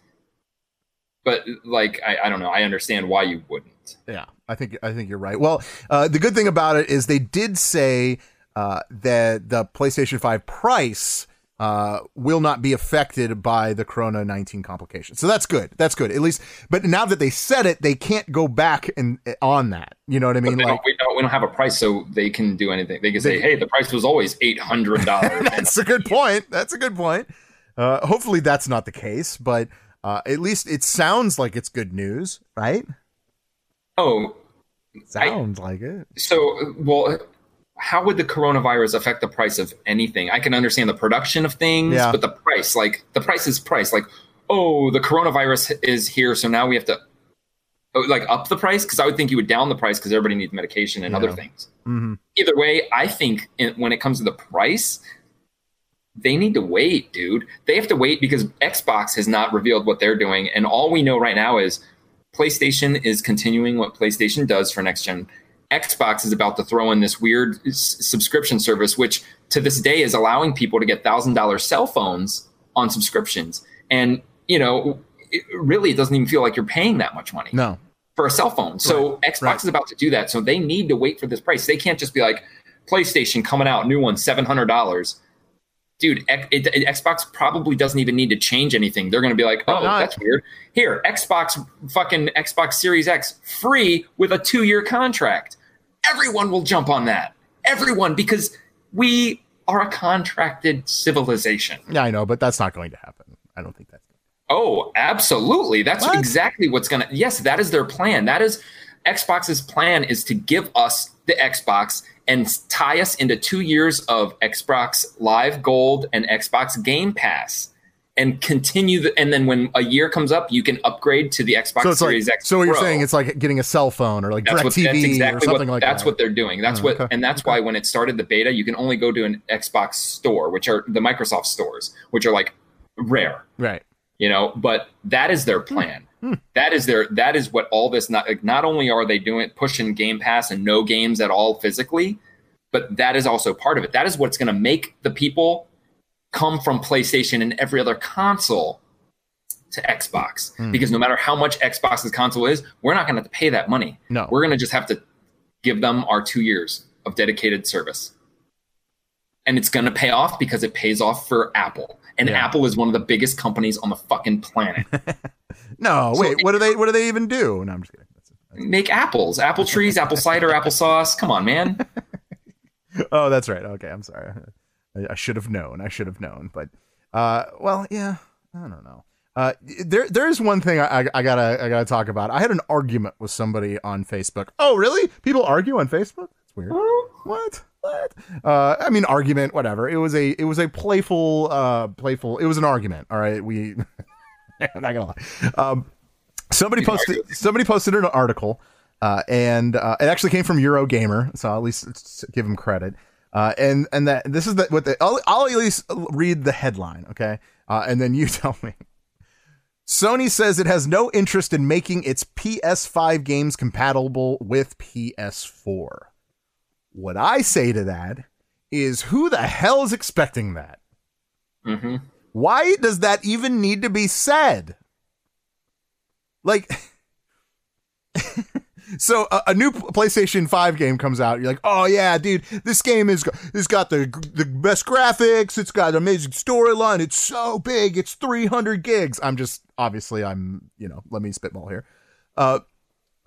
but like I, I don't know i understand why you wouldn't Yeah, I think I think you're right. Well, uh, the good thing about it is they did say uh, that the PlayStation 5 price uh, will not be affected by the Corona 19 complications. So that's good. That's good. At least, but now that they said it, they can't go back and on that. You know what I mean? Like don't, we, don't, we don't have a price so they can do anything they can say hey the price was always $800 [laughs] that's a good point. That's a good point. Uh, hopefully that's not the case, but uh, at least it sounds like it's good news, right? oh Sounds like it. So, well, how would the coronavirus affect the price of anything? I can understand the production of things, Yeah. but the price, like the price is price. Like, oh, the coronavirus is here, so now we have to oh, like up the price because I would think you would down the price because everybody needs medication and other Yeah. things. hmm Either way, I think in, when it comes to the price, they need to wait, dude. They have to wait because Xbox has not revealed what they're doing, and all we know right now is PlayStation is continuing what PlayStation does for next gen. Xbox is about to throw in this weird s- subscription service, which to this day is allowing people to get thousand dollar cell phones on subscriptions. And you know, it, really, it doesn't even feel like you're paying that much money No. for a cell phone. So Xbox right. is about to do that. So they need to wait for this price. They can't just be like PlayStation coming out, new one, seven hundred dollars. Dude, it, it- Xbox probably doesn't even need to change anything. They're going to be like, "Oh, that's weird." Here, Xbox fucking Xbox Series X free with a two-year contract. Everyone will jump on that. Everyone because we are a contracted civilization. Yeah, I know, but that's not going to happen. I don't think that's. Oh, absolutely. That's What? exactly what's going to Yes, that is their plan. That is Xbox's plan is to give us the Xbox and tie us into 2 years of Xbox Live Gold and Xbox Game Pass and continue the, and then when a year comes up you can upgrade to the Xbox So it's like, Series X. so what you're Pro. saying it's like getting a cell phone or like that's direct what TV that's or exactly something what like that's that. what they're doing. That's Oh, what okay. and that's why when it started the beta, you can only go to an Xbox store, which are the Microsoft stores, which are like rare right. you know but that is their hmm. plan That is their that is what all this not like, not only are they doing pushing game pass and no games at all physically but that is also part of it. That is what's going to make the people come from playstation and every other console to xbox. Hmm. Because no matter how much xbox's console is we're not going to have to pay that money. No. we're going to just have to give them our two years of dedicated service. And it's going to pay off because it pays off for apple. And Yeah. apple is one of the biggest companies on the fucking planet [laughs] No, So- wait. What do they? What do they even do? No, I'm just kidding. That's- make apples apple trees apple cider apple sauce come on man [laughs] Oh, that's right. Okay, I'm sorry. I, I should have known. I should have known. But, uh, well, yeah. I don't know. Uh, there, there is one thing I, I, I gotta, I gotta talk about. I had an argument with somebody on Facebook. Oh, really? People argue on Facebook? That's weird. What? What? Uh, I mean, argument, whatever. It was a, it was a playful, uh, playful. It was an argument. All right, we. [laughs] I'm not gonna lie. Um, somebody posted, somebody posted an article, uh, and uh, it actually came from Eurogamer, so I'll at least give him credit. Uh, and and that this is the what the I'll, I'll at least read the headline, okay, uh, and then you [laughs] tell me. Sony says it has no interest in making its PS5 games compatible with PS4. What I say to that is who the hell is expecting that? hmm Why does that even need to be said? Like, [laughs] so a, a new PlayStation 5 game comes out. You're like, oh yeah, dude, this game is it's got the the best graphics. It's got an amazing storyline. It's so big. It's 300 gigs. I'm just obviously I'm you know let me spitball here. Uh,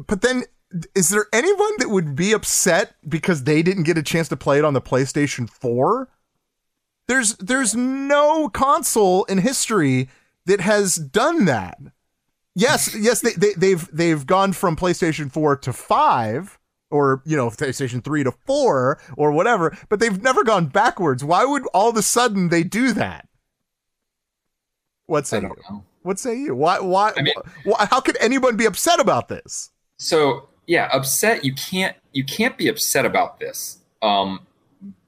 but then is there anyone that would be upset because they didn't get a chance to play it on the PlayStation 4? There's there's no console in history that has done that. Yes, [laughs] yes, they, they they've they've gone from PlayStation 4 to 5 or you know PlayStation 3 to 4 or whatever, but they've never gone backwards. Why would all of a sudden they do that? What say you? know. What say you? Why why, I mean- why how could anyone be upset about this? So yeah, upset. You can't you can't be upset about this um,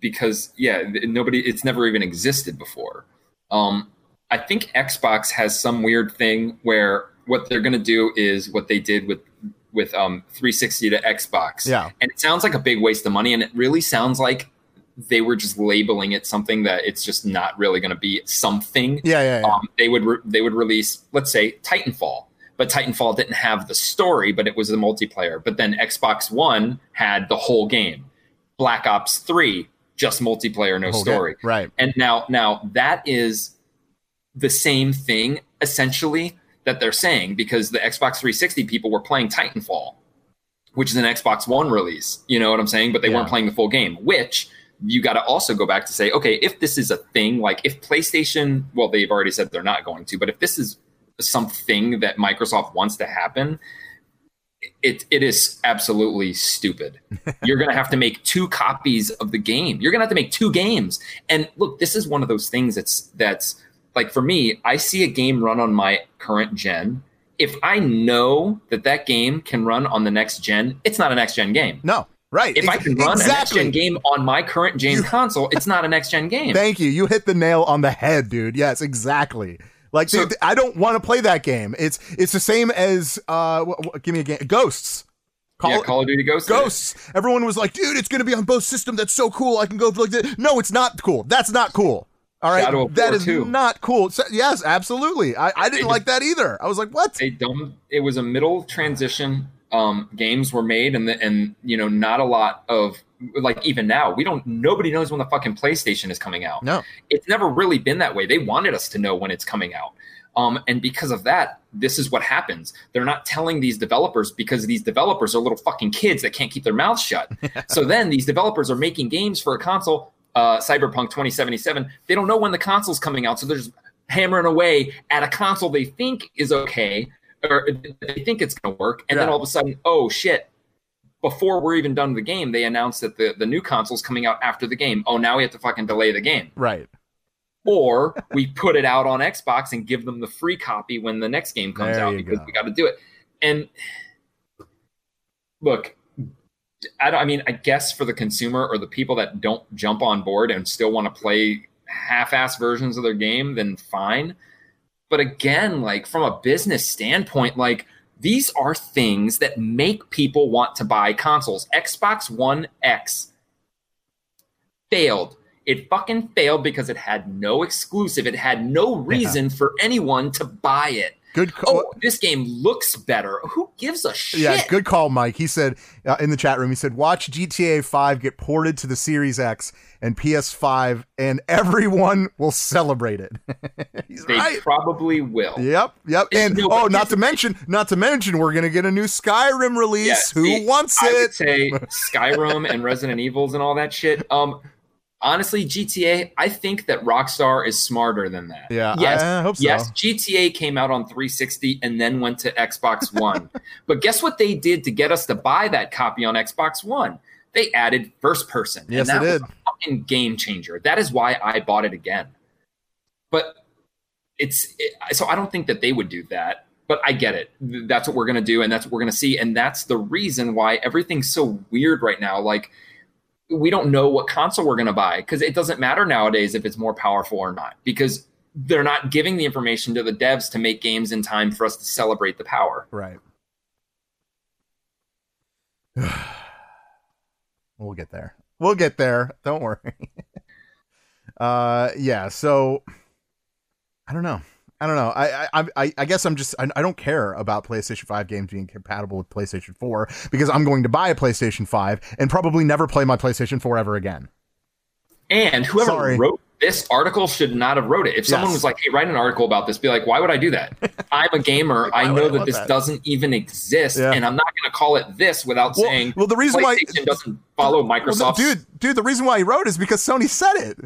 because yeah, nobody. It's never even existed before. Um, I think Xbox has some weird thing where what they're going to do is what they did with with um, 360 to Xbox. Yeah. and it sounds like a big waste of money, and it really sounds like they were just labeling it something that it's just not really going to be something Yeah, yeah, yeah. um, they would re- they would release let's say Titanfall, but Titanfall didn't have the story, but it was the multiplayer. But then Xbox One had the whole game. Black Ops Three just multiplayer, no Okay, story. Right. And now now that is the same thing essentially that they're saying because the Xbox 360 people were playing Titanfall, which is an Xbox One release. You know what I'm saying? But they Yeah. weren't playing the full game, which you got to also go back to say, okay, if this is a thing, like if PlayStation, well, they've already said they're not going to, but if this is something that Microsoft wants to happen, it it is absolutely stupid. [laughs] You're going to have to make two copies of the game. You're going to have to make two games. And look, this is one of those things that's that's like for me, I see a game run on my current gen. If I know that that game can run on the next gen, it's not a next gen game. No. Right. If I can run a next gen game on my current gen console, it's not a next gen game. [laughs] Thank you. You hit the nail on the head, dude. Yes, exactly. Like, So- dude, I don't want to play that game. It's it's the same as uh, give me a game, Ghosts. Call, yeah, Call of Duty Ghosts. Ghosts. Everyone was like, dude, it's gonna be on both systems. That's so cool. I can go like this. No, it's not cool. That's not cool. All right, that is 2. not cool. So, yes, absolutely. I, I didn't It- like that either. I was like, what? They dumb. It was a middle transition. Um, games were made, and the, and you know, not a lot of like even now we don't. Nobody knows when the fucking PlayStation is coming out. No. it's never really been that way. They wanted us to know when it's coming out. Um, and because of that, this is what happens. They're not telling these developers because these developers are little fucking kids that can't keep their mouths shut. [laughs] so then these developers are making games for a console, uh, Cyberpunk 2077. They don't know when the console's coming out, so they're just hammering away at a console they think is okay or they think it's going to work, and then all of a sudden, oh shit! Before we're even done with the game, they announced that the the new console's coming out after the game. Oh, now we have to fucking delay the game Right. or we put it out on Xbox and give them the free copy when the next game comes There out because go. we got to do it. And look, I, don't, I mean, I guess for the consumer or the people that don't jump on board and still want to play half-ass versions of their game, then fine. But again, like from a business standpoint, like these are things that make people want to buy consoles. Xbox One X failed. It fucking failed because it had no exclusive. It had no reason for anyone to buy it. Good. Call. Oh, this game looks better. Who gives a shit? Yeah, good call, Mike. He said uh, in the chat room, he said, "Watch GTA 5 get ported to the Series X and PS5, and everyone will celebrate it." [laughs] He's They right. probably will. Yep, yep. And No, oh, not to mention, not to mention, we're gonna get a new Skyrim release. Yeah, Who see, wants I would it? say [laughs] Skyrim and Resident Evils and all that shit. Um, honestly, GTA. I think that Rockstar is smarter than that. Yeah, Yes. I hope so. Yes, GTA came out on 360 and then went to Xbox [laughs] One. but guess what they did to get us to buy that copy on Xbox One? They added first person. Yes, and that they was did. a fucking game changer. That is why I bought it again. But it's it, so I don't think that they would do that. But I get it. That's what we're gonna do, and that's what we're gonna see, and that's the reason why everything's so weird right now. Like we don't know what console we're gonna buy because it doesn't matter nowadays if it's more powerful or not because they're not giving the information to the devs to make games in time for us to celebrate the power. Right. [sighs] we'll get there. We'll get there. Don't worry. [laughs] Uh, yeah. So I don't know. I don't know. I I I, I guess I'm just I, I don't care about PlayStation 5 games being compatible with PlayStation 4 because I'm going to buy a PlayStation 5 and probably never play my PlayStation 4 ever again. And whoever Sorry. wrote this article should not have wrote it. If someone Yes. was like, "Hey, write an article about this," be like, "Why would I do that? [laughs] I'm a gamer. I know I that this that?" doesn't even exist, Yeah. and I'm not going to call it this without Well- saying." well, the reason why- doesn't follow Well, Microsoft, dude, dude, the reason why he wrote is because Sony said it.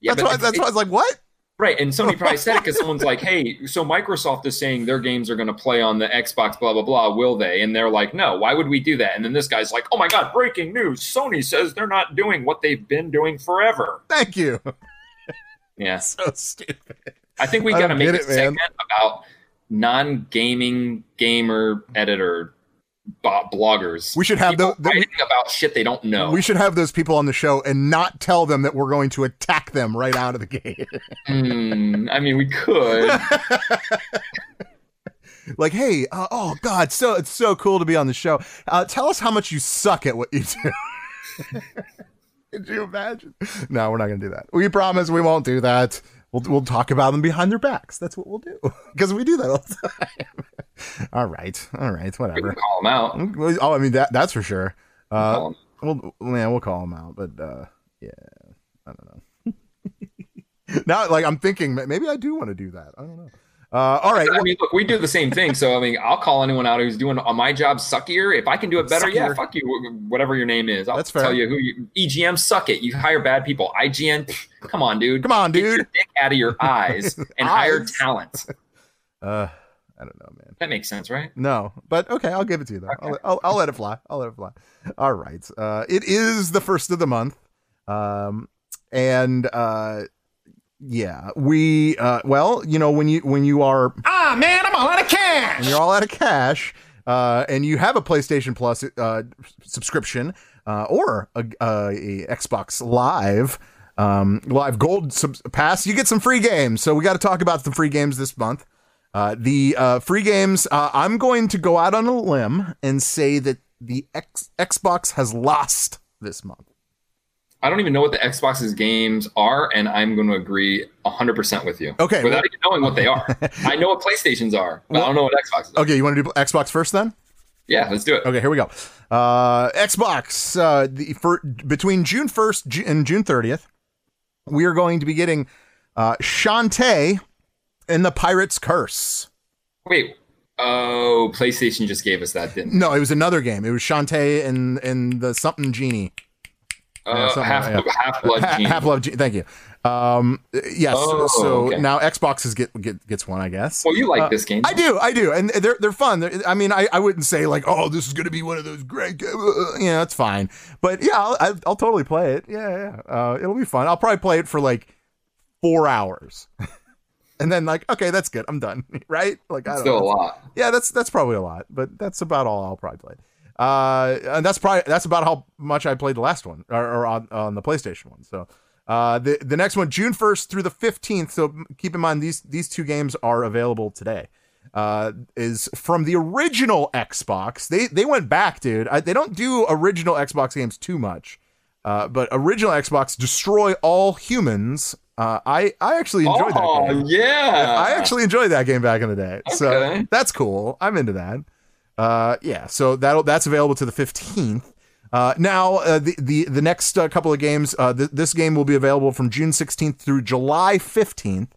Yeah, that's why. it- That's why I was like, what? Right, and Sony probably said it because someone's like, [laughs] "Hey, so Microsoft is saying their games are going to play on the Xbox, blah blah blah. Will they?" And they're like, "No. Why would we do that?" And then this guy's like, "Oh my god, breaking news! Sony says they're not doing what they've been doing forever." Thank you. [laughs] Yeah, so stupid. I think we got to make a it, man. segment about non-gaming gamer editor bloggers. We should have the- about shit they don't know. We should have those people on the show and not tell them that we're going to attack them right out of the gate. Hmm, I mean, we could. [laughs] like, hey, uh, oh God, so it's so cool to be on the show. Uh, tell us how much you suck at what you do. [laughs] Could you imagine? No, we're not going to do that. We promise we won't do that. We'll, we'll talk about them behind their backs. That's what we'll do [laughs] because we do that all the time. [laughs] all right, all right, whatever. call them out. Oh, I mean that that's for sure. Uh, Call 'em. We'll yeah, we'll call them out, but uh, yeah, I don't know. [laughs] now, like I'm thinking, maybe I do want to do that. I don't know. Uh, all right, I mean, look, we do the same thing. So, I mean, I'll call anyone out who's doing my job suckier. If I can do it better, yeah, fuck you, whatever your name is. I'll That's fair. tell you who you, EGM suck it. You hire bad people. IGN, pff, come on, dude. Come on, dude. dick out of your [laughs] eyes and hire talent. [laughs] uh, I don't know, man. That makes sense, right? No, but okay, I'll give it to you though. I'll, I'll, I'll let it fly. I'll let it fly. All right. Uh, it is the first of the month, um, and uh, yeah, we uh, well, you know, when you when you are Ah, man, I'm all out of cash. when you're all out of cash uh, and you have a PlayStation Plus uh, subscription uh, or a, a, a Xbox Live um, Live Gold sub- Pass, you get some free games. So we got to talk about the free games this month. Uh, the uh, free games, uh, I'm going to go out on a limb and say that the X- Xbox has lost this month. I don't even know what the Xbox's games are, and I'm going to agree 100% with you. Okay, Without well- even knowing what they are. [laughs] I know what PlayStations are, but I don't know what Xbox is. Okay, you want to do Xbox first then? Yeah, let's do it. Okay, here we go. Uh, Xbox uh, the, for between June 1st and June 30th, we are going to be getting uh, Shantae and the Pirate's Curse. Wait. Oh, PlayStation just gave us that, didn't No, it was another game. It was Shantae and and the something genie. Uh, something half, like- yeah. half blood genie. [laughs] Half Love. Genie. Thank you. Um, yes. Oh, so okay. now Xbox is get, get gets one, I guess. Well, you like Uh, this game. I do, I do, and they're they're fun. They're, I mean, I, I wouldn't say like, oh, this is going to be one of those great, games. Uh, you know, it's fine. But yeah, I'll, I'll, I'll totally play it. Yeah, yeah, uh, it'll be fun. I'll probably play it for like four hours, [laughs] and then like, okay, that's good. I'm done. [laughs] Right? Like, I don't Still a lot. Yeah, that's that's probably a lot, but that's about all I'll probably play. Uh, and that's probably that's about how much I played the last one, or, or on on the PlayStation one. So, uh, the the next one, June first through the fifteenth. So keep in mind these these two games are available today. Uh, is from the original Xbox. They they went back, dude. I, they don't do original Xbox games too much. Uh, but original Xbox, Destroy All Humans. Uh, I I actually enjoyed that Oh, yeah. I actually enjoyed that game back in the day. So that's cool. I'm into that. Uh, yeah, so that'll that's available to the 15th. Uh, now uh, the the the next uh, couple of games. Uh, th- this game will be available from June 16th through July 15th,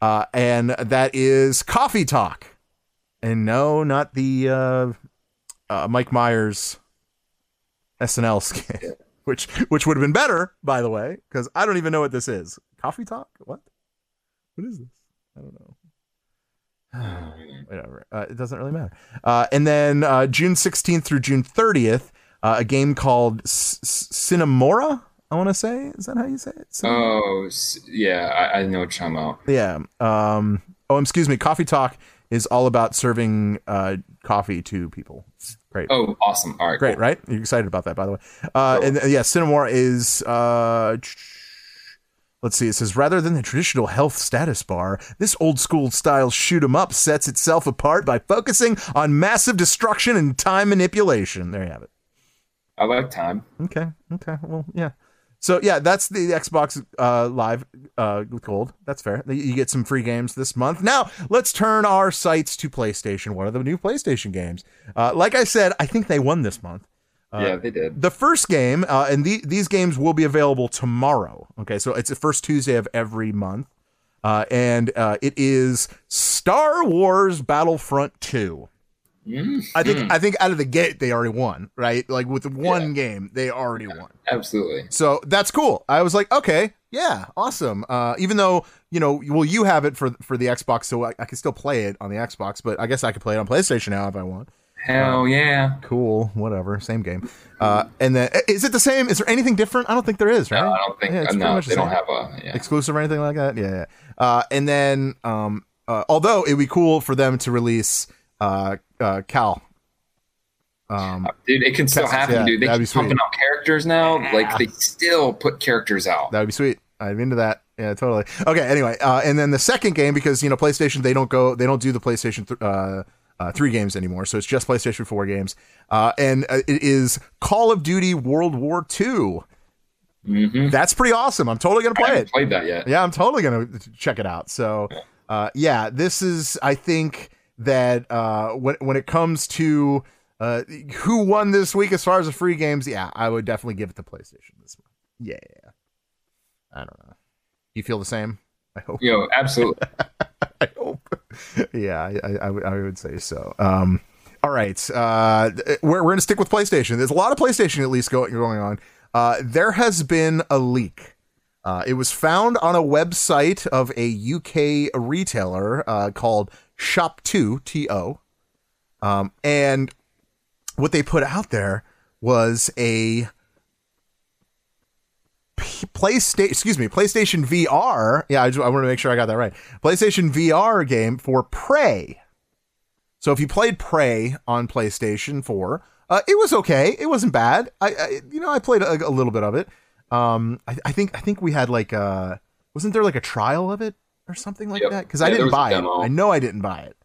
uh, and that is Coffee Talk. And no, not the Mike Myers SNL [laughs] skit, which which would have been better, by the way, because I don't even know what this is. Coffee Talk? What? What is this? I don't know. [sighs] Whatever. Uh, it doesn't really matter. Uh, and then uh, June 16th through June 30th, uh, a game called S- Sine Mora. I want to say. Is that how you say it? Cin- Oh, yeah. I, I know what you're talking about. yeah. Um, oh, excuse me. Coffee Talk is all about serving uh, coffee to people. Great. Oh, awesome. All right. Great, cool. right? You're excited about that, by the way. Uh, and uh, yeah, Sine Mora is. Uh, let's see. It says rather than the traditional health status bar, this old school style shoot 'em up sets itself apart by focusing on massive destruction and time manipulation. There you have it. I like time. Okay. Okay. Well, yeah. So yeah, that's the Xbox uh, Live uh, with Gold. That's fair. You get some free games this month. Now let's turn our sights to PlayStation. What are the new PlayStation games? Uh, like I said, I think they won this month. Uh, yeah, they did. The first game, uh, and the, these games will be available tomorrow. Okay, so it's the first Tuesday of every month, uh, and uh, it is Star Wars Battlefront Two. I think I think out of the gate they already won, right? Like with one game, they already won. Absolutely. So that's cool. I was like, okay, yeah, awesome. Uh, even though you know, well, you have it for for the Xbox, so I, I can still play it on the Xbox, but I guess I could play it on PlayStation now if I want. Hell yeah. Cool, whatever, same game. Uh, and then is it the same? Is there anything different? I don't think there is, right? No, I don't think. Yeah, it's uh, pretty no, much the they don't same. have a. Yeah. exclusive or anything like that. Yeah. yeah. Uh, and then, um, uh, although it'd be cool for them to release uh, uh, Cal. Um, Dude, it can still Texas, happen, yeah, dude. They keep pumping out characters now. Like they still put characters out. that would be sweet. I'm into that. Yeah, totally. Okay. Anyway, uh, and then the second game because you know PlayStation they don't go they don't do the PlayStation th- uh, three games anymore, so it's just PlayStation four games. Uh, and uh, it is Call of Duty World War II. Mm-hmm. That's pretty awesome. I'm totally gonna I play haven't it. played that yet. Yeah, I'm totally gonna check it out. So, uh, yeah, this is I think that uh, when when it comes to uh, who won this week as far as the free games, yeah, I would definitely give it to PlayStation this month. Yeah, I don't know. You feel the same? I hope. Yo, absolutely. [laughs] [laughs] Yeah, I, I, I would- say so. Um, all right, uh, we're we're gonna stick with PlayStation. There's a lot of PlayStation at least going going on. Uh, there has been a leak. Uh, it was found on a website of a UK retailer uh, called Shop2 T O, um, and what they put out there was a PlayStation, excuse me, PlayStation VR. Yeah, I, just, I want to make sure I got that right. PlayStation VR game for Prey. So if you played Prey on PlayStation 4, uh, it was okay. It wasn't bad. I, I you know, I played a, a little bit of it. Um, I, I think I think we had like uh wasn't there like a trial of it or something like Yep. that? Because I Yeah, there didn't buy it. I know I didn't buy it.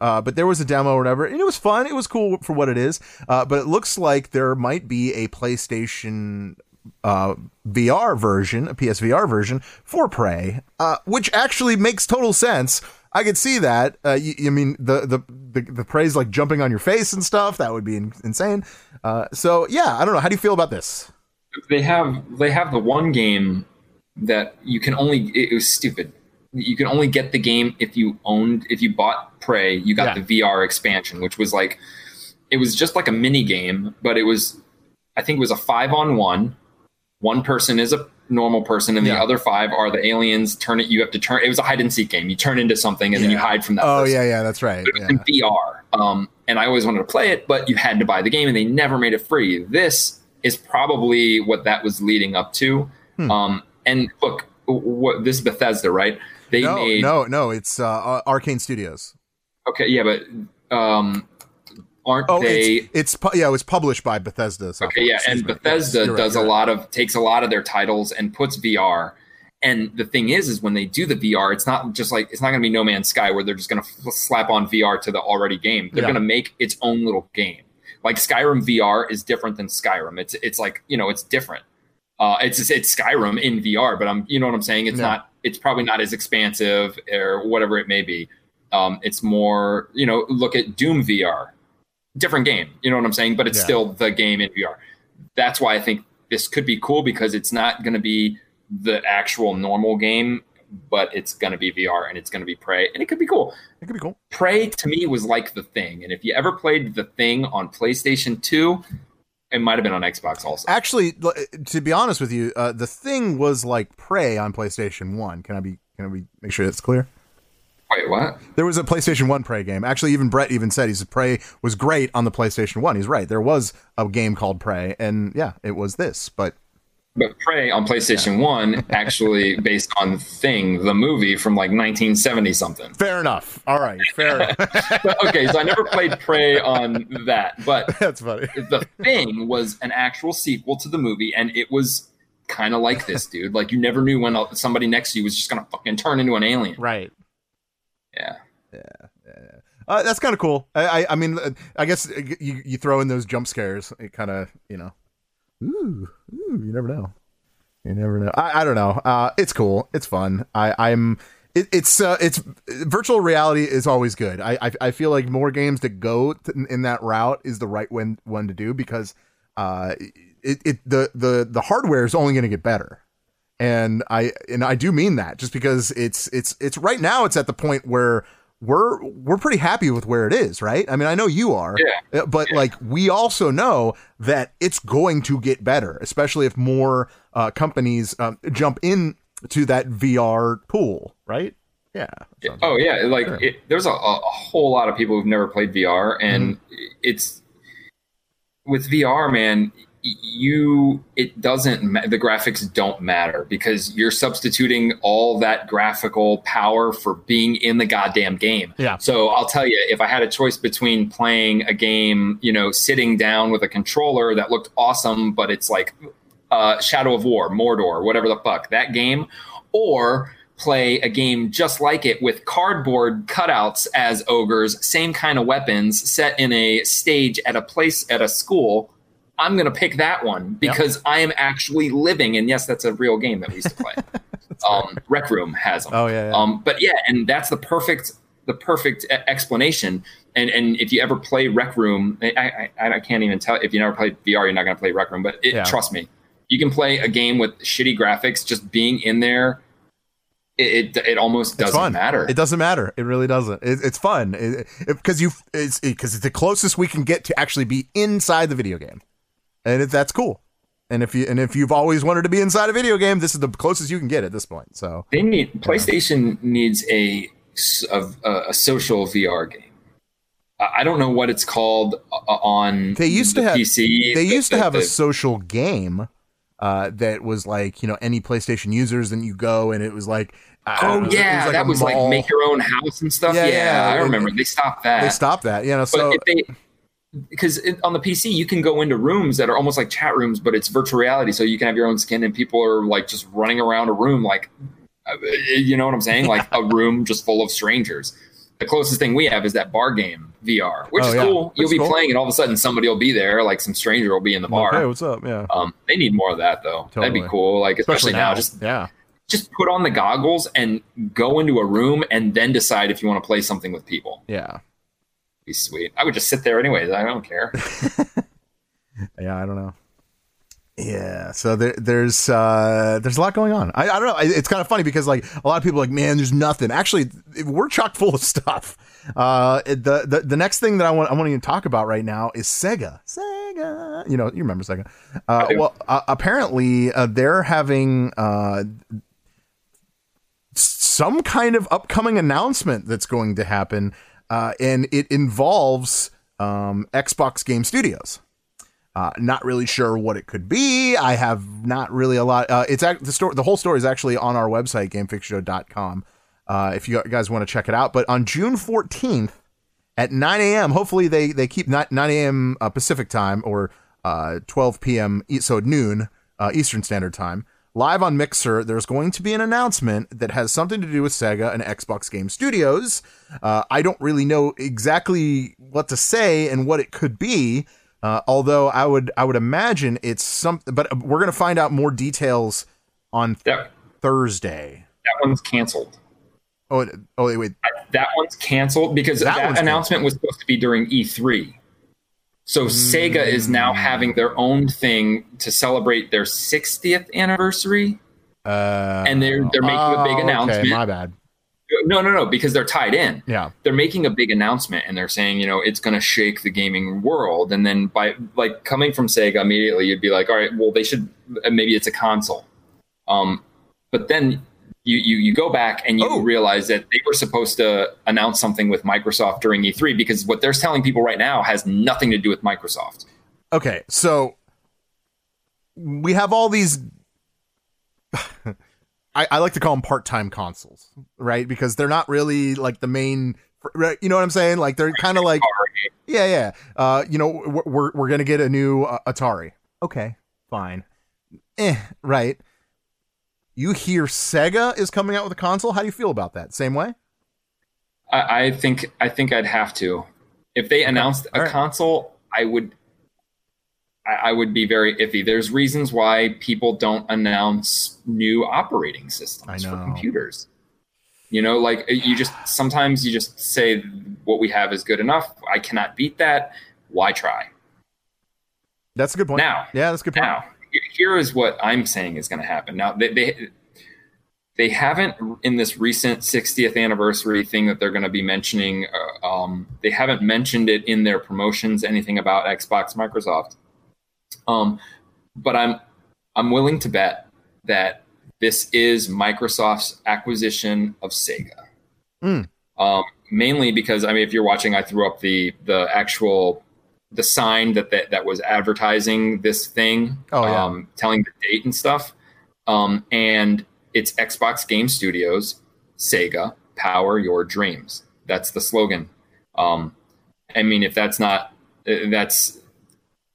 Uh, but there was a demo or whatever, and it was fun. It was cool for what it is. Uh, but it looks like there might be a PlayStation uh, VR version, a PSVR version for Prey, uh, which actually makes total sense. I could see that. Uh, you, I mean, the the the, the Prey's like jumping on your face and stuff. That would be in, insane. Uh, so yeah, I don't know. How do you feel about this? they have they have the one game that you can only it was stupid you can only get the game if you owned if you bought prey you got Yeah. the vr expansion which was like it was just like a mini game but it was i think it was a five on one one person is a normal person and Yeah. the other five are the aliens turn it you have to turn it was a hide and seek game you turn into something and then you hide from that Oh person yeah, yeah, that's right. Yeah. in VR. Um, and I always wanted to play it, but you had to buy the game, and they never made it free. This is probably what that was leading up to. Hmm. Um, and look, what this is Bethesda, right? They No, made no, no. It's uh, Arkane Studios. okay, yeah, but um, aren't Oh, they? it's, it's yeah, it was published by Bethesda. software. Okay, yeah, Excuse and me. Bethesda Yes, right, does you're a right. lot of takes a lot of their titles and puts VR. And the thing is, is when they do the VR, it's not just like it's not going to be No Man's Sky where they're just going to slap on VR to the already game. They're Yeah. going to make its own little game. Like Skyrim VR is different than Skyrim. It's it's like you know it's different. Uh, it's it's Skyrim in VR, but I'm you know what I'm saying. It's Yeah. not. It's probably not as expansive or whatever it may be. Um, it's more you know look at Doom VR, different game. You know what I'm saying? But it's Yeah. still the game in VR. That's why I think this could be cool because it's not going to be the actual normal game, but it's going to be VR and it's going to be Prey, and it could be cool. It could be cool. Prey to me was like the thing, and if you ever played the thing on PlayStation Two, it might have been on Xbox also. Actually, to be honest with you, uh, the thing was like Prey on PlayStation One. Can I be? Can we make sure that's clear? Wait, what? There was a PlayStation One Prey game. Actually, even Brett even said he's said Prey was great on the PlayStation One. He's right. There was a game called Prey, and yeah, it was this. But But Prey on PlayStation One actually [laughs] based on Thing, the movie from like 1970 something. fair enough. All right, fair. [laughs] enough. But, okay, so I never played Prey on that, but [laughs] that's funny. the thing was an actual sequel to the movie and it was kind of like this dude like you never knew when somebody next to you was just gonna fucking turn into an alien Right. Yeah Uh, that's kind of cool. I, I, I mean, uh, I guess uh, you you throw in those jump scares. It kind of, you know, ooh, ooh, you never know. You never know. I, I don't know. Uh, it's cool. It's fun. I, I'm. It, it's uh, it's virtual reality is always good. I, I I feel like more games that go in that route is the right one one to do because uh it, it the the the hardware is only going to get better and I and I do mean that just because it's it's it's right now it's at the point where we're we're pretty happy with where it is, right? I mean, I know you are, Yeah. uh, but like we also know that it's going to get better, especially if more uh, companies um, jump in to that VR pool, right? Yeah. Oh yeah, like Sure. it, there's a, a whole lot of people who've never played VR, and Mm-hmm. it's with VR, man. You it doesn't the graphics don't matter because you're substituting all that graphical power for being in the goddamn game. Yeah. So I'll tell you, if I had a choice between playing a game, you know, sitting down with a controller that looked awesome, but it's like uh, Shadow of War, Mordor, whatever the fuck, that game, or play a game just like it with cardboard cutouts as ogres, same kind of weapons, set in a stage at a place at a school. I'm going to pick that one because I am actually living. And yes, that's a real game that we used to play. [laughs] um, Rec Room has them. Oh, yeah, yeah. Um, but yeah, and that's the perfect the perfect explanation. And and if you ever play Rec Room, I I, I can't even tell if you never played VR, you're not going to play Rec Room. But it, Yeah. trust me, you can play a game with shitty graphics. Just being in there, it it, it almost doesn't matter. It doesn't matter. It really doesn't. It, it's fun because you it's because it's the closest we can get to actually be inside the video game, and it, that's cool. And if you and if you've always wanted to be inside a video game, this is the closest you can get at this point. So They need PlayStation needs a, a, a social VR game. I don't know what it's called uh, on. they used to the have PC. they the- used to the- have a social game uh, that was like you know any PlayStation users, and you go and it was like Oh know, yeah, was that a was like make your own house and stuff. Yeah, Yeah, yeah, I it- remember. They stopped that. they stopped that. You know, But so if they, because it- on the PC you can go into rooms that are almost like chat rooms, but it's virtual reality, so you can have your own skin, and people are like just running around a room, like, uh, you know what I'm saying, like a [laughs] room just full of strangers. The closest thing we have is that bar game VR, which Oh, is yeah. cool. You'll be cool. playing, and all of a sudden somebody will be there, like some stranger will be in the bar. Hey, what's up? Yeah, um, they need more of that though. That'd be cool. Like especially, now, just yeah. just put on the goggles and go into a room, and then decide if you want to play something with people. Yeah. Be sweet. I would just sit there anyways. I don't care. [laughs] Yeah, I don't know. Yeah, so there, there's uh, there's a lot going on. I, I don't know. I- It's kind of funny because like a lot of people are like, man, there's nothing. Actually, we're chock full of [laughs] stuff. Uh, it- the, the the next thing that I want I want to talk about right now is Sega. Sega, you know, you remember Sega? Uh, well, uh, apparently uh, they're having uh, some kind of upcoming announcement that's going to happen, uh, and it involves um, Xbox Game Studios. Uh, not really sure what it could be. I have not really a lot. Uh, it's act- the story. The whole story is actually on our website, GameFixShow.com. Uh, if you guys want to check it out. But on June 14th at 9 a.m., hopefully they they keep 9, 9 a.m. Uh, Pacific time or uh, 12 p.m. So noon uh, Eastern Standard Time. Live on Mixer, there's going to be an announcement that has something to do with Sega and Xbox Game Studios. Uh, I don't really know exactly what to say and what it could be. Uh, although I would I would imagine it's something, but we're gonna find out more details on That Thursday. that one's canceled. Oh, oh wait, wait. That one's canceled because That that, announcement was supposed to be during E3. So Sega is now Hmm. having their own thing to celebrate their 60th anniversary, Uh, and they're they're making a big oh, announcement. Okay, my bad. No, no, no, because they're tied in. Yeah. They're making a big announcement and they're saying, you know, it's going to shake the gaming world. And then by like coming from Sega immediately, you'd be like, all right, well, they should uh, maybe it's a console. Um, but then you, you you go back and you Oh. realize that they were supposed to announce something with Microsoft during E3 because what they're telling people right now has nothing to do with Microsoft. Okay, so we have all these. [laughs] I, I like to call them part-time consoles, right? Because they're not really like the main. You know what I'm saying? Like they're kind of like, yeah, yeah. Uh, you know, we're we're, we're gonna get a new uh, Atari. Okay, fine. Eh, right. You hear Sega is coming out with a console. How do you feel about that? Same way? I, I think I think I'd have to. If they announced a right. console, I would I, I would be very iffy. There's reasons why people don't announce new operating systems for computers. You know, like uh, you just sometimes you just say what we have is good enough. I cannot beat that. Why try? That's a good point. Now, yeah, that's a good point. Now, here is what I'm saying is going to happen. Now, they, they they haven't in this recent 60th anniversary thing that they're going to be mentioning. Uh, um, they haven't mentioned it in their promotions. Anything about Xbox, Microsoft. Um, but I'm I'm willing to bet that this is Microsoft's acquisition of Sega. Mm. Um, mainly because I mean, if you're watching, I threw up the the actual the sign that that, that was advertising this thing, Oh, yeah. um, telling the date and stuff. Um, and it's Xbox Game Studios, Sega, power your dreams. That's the slogan. Um, I mean, if that's not, uh, that's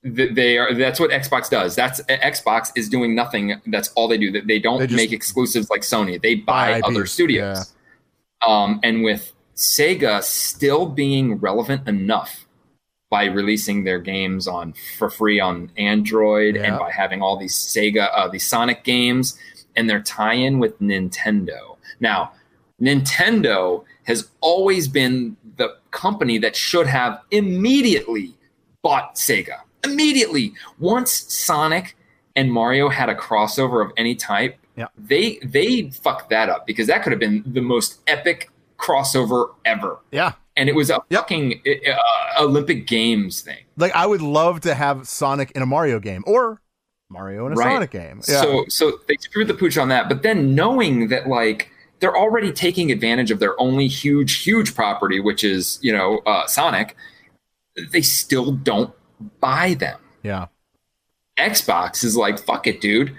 they are. That's what Xbox does. That's Xbox is doing nothing. That's all they do. That they don't They make exclusives like Sony. They buy, buy other studios. Um, and with Sega still being relevant enough by releasing their games on for free on Android Yeah. and by having all these Sega, uh, these Sonic games, and their tie-in with Nintendo. Now, Nintendo has always been the company that should have immediately bought Sega. Immediately, once Sonic and Mario had a crossover of any type, Yeah. they they fucked that up because that could have been the most epic crossover ever, Yeah. And it was a Yep. fucking uh, Olympic Games thing. Like I would love to have Sonic in a Mario game or Mario in a Right. Sonic game. Yeah. So so they screwed the pooch on that. But then knowing that like they're already taking advantage of their only huge, huge property, which is, you know, uh, Sonic, they still don't buy them. yeah. Xbox is like, fuck it, dude.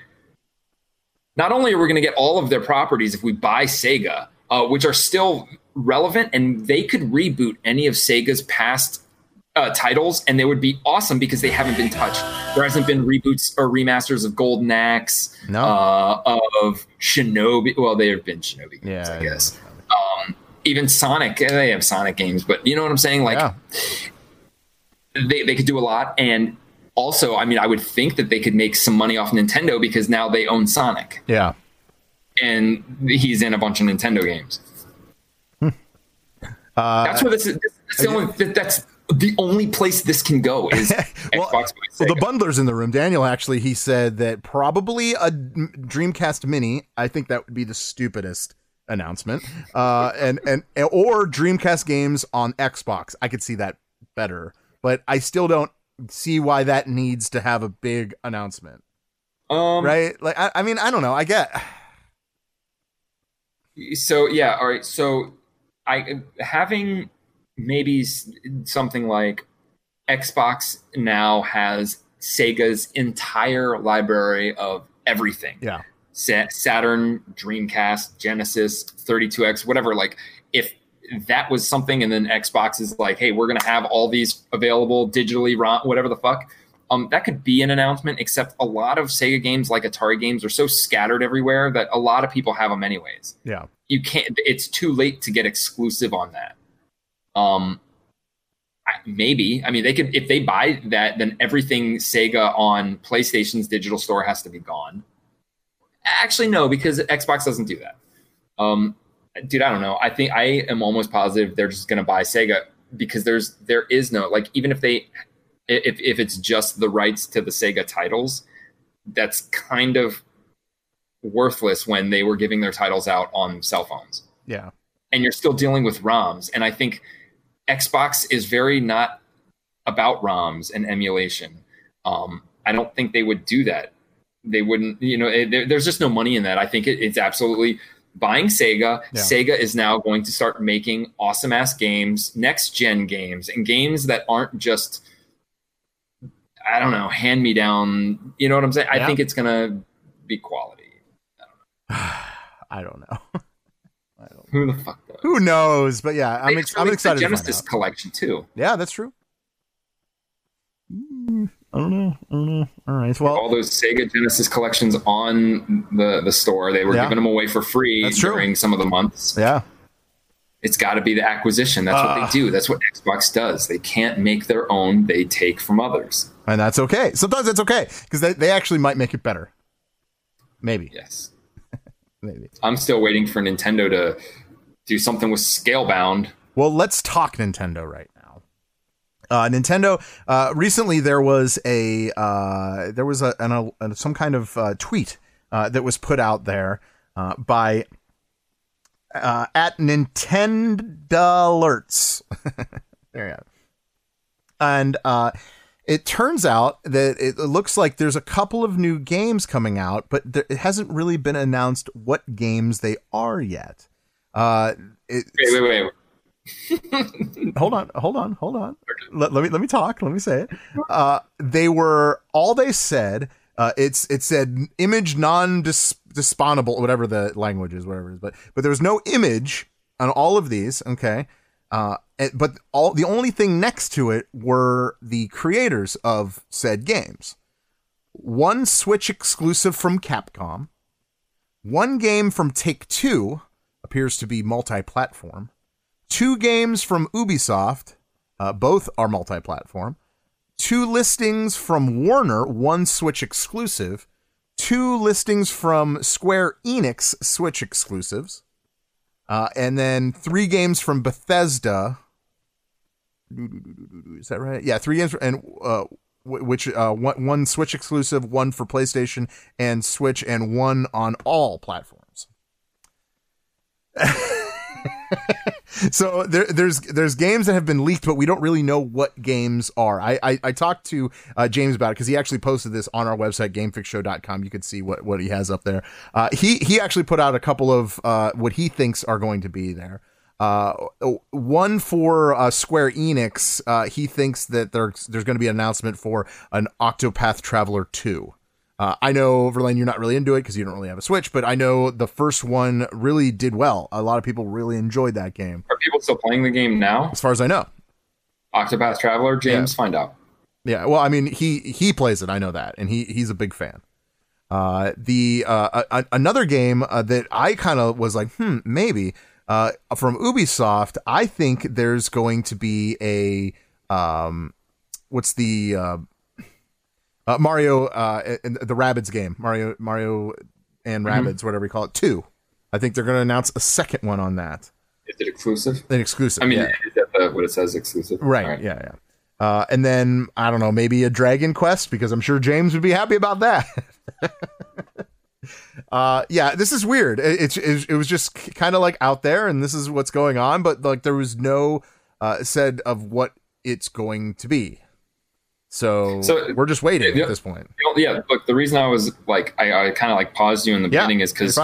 Not only are we going to get all of their properties if we buy Sega, uh, which are still relevant, and they could reboot any of Sega's past uh, titles, and they would be awesome because they haven't been touched. There hasn't been reboots or remasters of Golden Axe, No. uh, of Shinobi. Well, there have been Shinobi games, Yeah, I guess. Um, even Sonic, eh, they have Sonic games, but you know what I'm saying? Like, yeah. they, they could do a lot and also i mean i would think that they could make some money off nintendo because now they own sonic Yeah. and he's in a bunch of nintendo games that's where this is that's the, only, that's the only place this can go is Well, [laughs] xbox Well, the bundler's in the room. Daniel actually, he said that probably a Dreamcast Mini. I think that would be the stupidest announcement. Uh, and and or Dreamcast games on Xbox. I could see that better, but I still don't see why that needs to have a big announcement, um, right? Like, I, I mean, I don't know. I get. [sighs] so yeah all right so i having maybe something like xbox now has sega's entire library of everything Yeah. Saturn dreamcast genesis 32x whatever like if that was something and then xbox is like hey we're gonna have all these available digitally whatever the fuck um, that could be an announcement except a lot of sega games like atari games are so scattered everywhere that a lot of people have them anyways. Yeah. you can't it's too late to get exclusive on that. Um maybe. I mean they could if they buy that then everything sega on playstation's digital store has to be gone. Actually no because xbox doesn't do that. Um dude i don't know. I think i am almost positive they're just going to buy sega because there's there is no like even if they if if it's just the rights to the sega titles that's kind of worthless when they were giving their titles out on cell phones Yeah. and you're still dealing with ROMs. And I think Xbox is very not about ROMs and emulation. Um, I don't think they would do that. They wouldn't, you know, it, there, there's just no money in that. I think it, it's absolutely buying Sega. Yeah. Sega is now going to start making awesome ass games, next gen games, and games that aren't just, I don't know, hand me down. You know what I'm saying? Yeah. I think it's going to be quality. [sighs] I don't know. [laughs] Who the fuck knows? Who knows? But yeah, I'm ex- I'm excited. Genesis collection too. Yeah, that's true. Mm, I don't know. I don't know. All right. Well, all those Sega Genesis collections on the the store. They were Yeah. giving them away for free during some of the months. yeah. It's got to be the acquisition. That's what Ah. they do. That's what Xbox does. They can't make their own. They take from others. And that's okay. Sometimes that's okay because they, they actually might make it better. Maybe. Yes. [laughs] Maybe. I'm still waiting for Nintendo to do something with Scalebound. Well, let's talk Nintendo right now. Uh, Nintendo. Uh, recently, there was a uh, there was a, an, a some kind of uh, tweet uh, that was put out there uh, by uh, at Nintendo Alerts. [laughs] there you go. And uh, it turns out that it looks like there's a couple of new games coming out, but there, it hasn't really been announced what games they are yet. Uh, it, Wait, wait, wait. [laughs] hold on, hold on, hold on. Let, let me let me talk. Let me say it. Uh, they were all they said. Uh, it's it said image non dispawnable, whatever the language is, whatever it is. But but there was no image on all of these. Okay. Uh, but all the only thing next to it were the creators of said games. One Switch exclusive from Capcom. One game from Take Two appears to be multi-platform two games from Ubisoft, uh, both are multi platform, two listings from Warner, one Switch exclusive, two listings from Square Enix, Switch exclusives, uh, and then three games from Bethesda. Is that right? Yeah, three games, and uh, which uh, one, one Switch exclusive, one for PlayStation and Switch, and one on all platforms. [laughs] [laughs] so there, there's there's games that have been leaked, but we don't really know what games are. I I, I talked to uh, James about it because he actually posted this on our website gamefixshow.com. You could see what what he has up there. Uh, he he actually put out a couple of uh, what he thinks are going to be there. Uh, one for uh, Square Enix. Uh, he thinks that there's there's going to be an announcement for an Octopath Traveler two. Uh, I know Verlaine, you're not really into it because you don't really have a Switch, but I know the first one really did well. A lot of people really enjoyed that game, Are people still playing the game now? as far as I know. Octopath Traveler, James, find out. Yeah, well, I mean, he he plays it. I know that, and he he's a big fan. Uh, the uh, a, a- another game uh, that I kind of was like, hmm, maybe uh, from Ubisoft. I think there's going to be a um, what's the uh, Mario uh, and the Rabbids game, Mario Mario and Rabbids, whatever you call it, two. I think they're going to announce a second one on that, Is it exclusive? an exclusive. I mean, yeah. is that the, what it says exclusive? Right. All right. Yeah. Yeah. Uh, and then I don't know, maybe a Dragon Quest because I'm sure James would be happy about that. [laughs] uh, yeah, this is weird. It, it, it was just kind of like out there, and this is what's going on, but like there was no uh, said of what it's going to be. So, So- we're just waiting Yeah. at this point. Yeah, look, the reason I was like, I, I kind of like paused you in the Yeah, beginning is because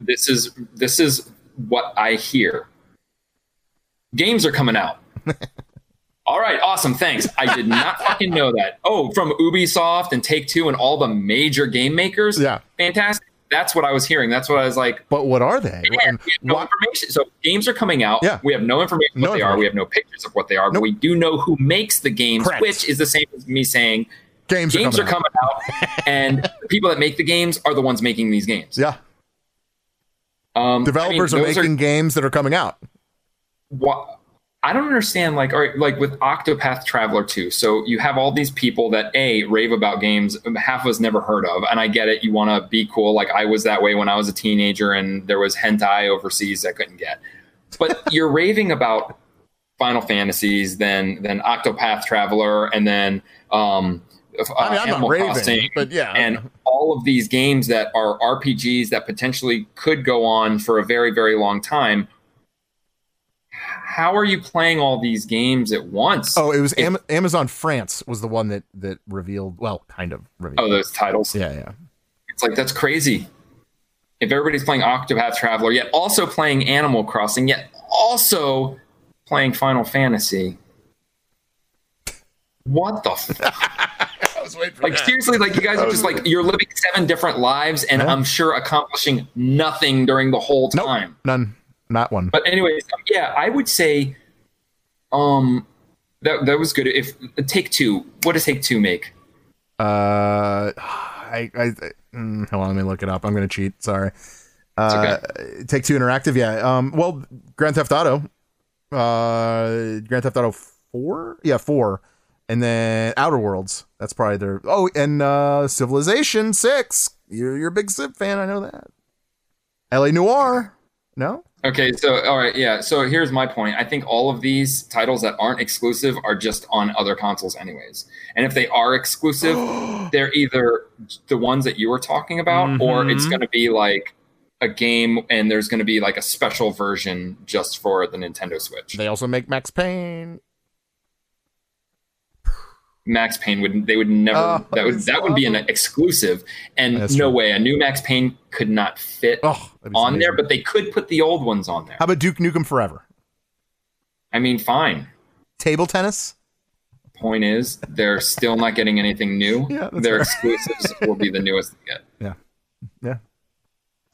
this is this is what I hear. Games are coming out. [laughs] all right, awesome, thanks. I did not fucking know that. Oh, from Ubisoft and Take Two and all the major game makers. Yeah. fantastic. That's what I was hearing. That's what I was like. But what are they? And we have no why- information. So games are coming out. Yeah. We have no information No what they are. We have no pictures of what they are. But we do know who makes the games, Correct. which is the same as me saying games, games are coming. out. coming out, and the people that make the games are the ones making these games. Yeah, Um, developers I mean, are making games that are coming out. wha- I don't understand, like, all right, like with Octopath Traveler 2. So you have all these people that a rave about games half of us never heard of, and I get it. You want to be cool, like I was that way when I was a teenager, and there was hentai overseas I couldn't get. But [laughs] you're raving about Final Fantasies, then then Octopath Traveler, and then um, uh, I mean, I'm Animal not raving, Crossing, but yeah, and all of these games that are RPGs that potentially could go on for a very, very long time. How are you playing all these games at once? Oh, it was Am- Amazon France was the one that that revealed. Well, kind of revealed. oh, those titles. yeah, yeah. It's like that's crazy. If everybody's playing Octopath Traveler, yet also playing Animal Crossing, yet also playing Final Fantasy. What the f- [laughs] I was waiting for like seriously like you guys are just like you're living seven different lives and Yeah. i'm sure accomplishing nothing during the whole Nope, time none, not one. but anyways um, yeah i would say um that that was good if take two what does take two make Uh, I, I, I mm, hold on, let me look it up. I'm gonna cheat. Sorry. Uh, Take Two Interactive. Yeah. Um. Well, Grand Theft Auto. Uh, Grand Theft Auto Four. Yeah, four. and then Outer Worlds. That's probably their. Oh, and uh, Civilization Six. You're you're a big Civ fan. I know that. L.A. Noire. No. Okay, so all right, yeah. So here's my point. I think all of these titles that aren't exclusive are just on other consoles, anyways. And if they are exclusive, [gasps] they're either the ones that you were talking about, or it's Mhm. going to be like a game, and there's going to be like a special version just for the Nintendo Switch. They also make Max Payne. Max Payne would they would never Oh, that would it's that would be an exclusive, and That's no true. way a new Max Payne could not fit Oh, that'd be on there, but they could put the old ones on there. How about Duke Nukem Forever? I mean, fine. Table tennis. Point is, they're still not getting anything new. [laughs] Yeah, Their fair. exclusives will be the newest they get. Yeah. Yeah.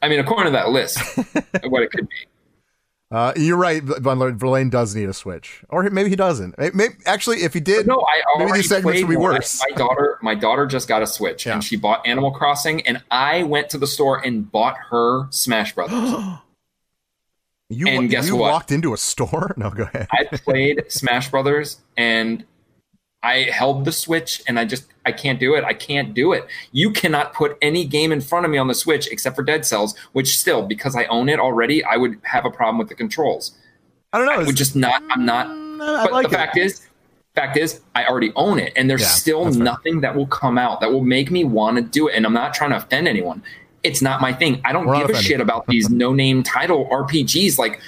I mean, according to that list, [laughs] what it could be. Uh, you're right. Bundler Verlaine does need a Switch, or maybe he doesn't. May- Maybe, actually, if he did, No, I maybe these segments would be worse. My daughter, my daughter just got a Switch, Yeah. and she bought Animal Crossing, and I went to the store and bought her Smash Brothers. [gasps] You, And guess you what? walked into a store? [laughs] No, go ahead. I played Smash Brothers and I held the Switch and I just I can't do it. I can't do it. You cannot put any game in front of me on the Switch except for Dead Cells, which still because I own it already, I would have a problem with the controls. I don't know. I would just not I'm not Mm, I but like the it. fact is fact is I already own it and there's Yeah, still that's fair. nothing that will come out that will make me want to do it and I'm not trying to offend anyone. It's not my thing. I don't We're not give a shit about these [laughs] no-name title RPGs like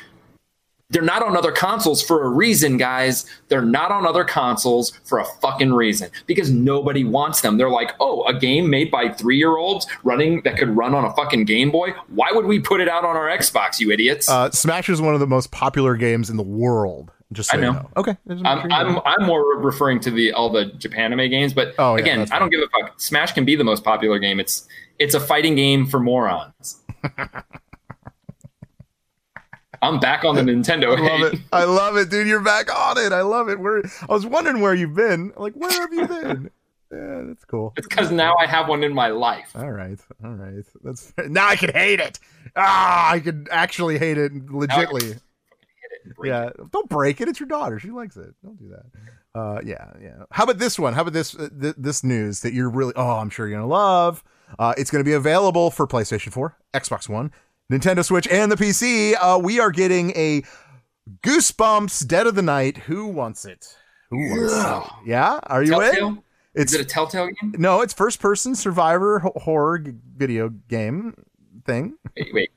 they're not on other consoles for a reason, guys. They're not on other consoles for a fucking reason because nobody wants them. They're like, oh, a game made by three year olds running that could run on a fucking Game Boy. Why would we put it out on our Xbox, you idiots? Uh, Smash is one of the most popular games in the world. Just so I you know. know. Okay. I'm, I'm. I'm more referring to the all the Japanime games, but Oh, again, that's I don't give a fuck. Smash can be the most popular game. It's it's a fighting game for morons. [laughs] I'm back on the Nintendo. I love it. I love it, dude. You're back on it. I love it. Where I was wondering where you've been. Like, where have you been? [laughs] yeah, that's cool. It's because now I have one in my life. All right, all right. That's fair. now I can hate it. Ah, I could actually hate it legitly. Yeah, don't break it. It's your daughter. She likes it. Don't do that. Uh, yeah, yeah. How about this one? How about this uh, th- this news that you're really? Oh, I'm sure you're gonna love. Uh, it's gonna be available for PlayStation 4, Xbox One, Nintendo Switch, and the PC. Uh, we are getting a Goosebumps Dead of the Night. Who wants it? Who wants it? Yeah, are you in? It's Is it a Telltale game? no, it's first person survivor horror g- video game thing. Wait, wait.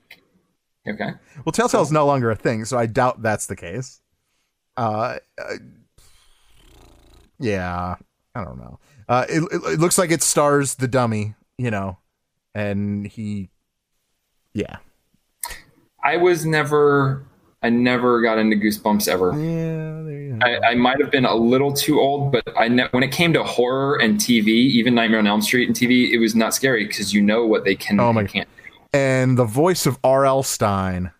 Okay. Well, Telltale's no longer a thing, so I doubt that's the case. Uh, uh yeah, I don't know. Uh, it, it, it looks like it stars the dummy, you know, and he, yeah, I was never, I never got into Goosebumps ever. yeah, there you go. I, I might have been a little too old, but I ne- when it came to horror and TV, even Nightmare on Elm Street and TV, it was not scary because you know what they can Oh my- and can't. and the voice of R.L. Stine,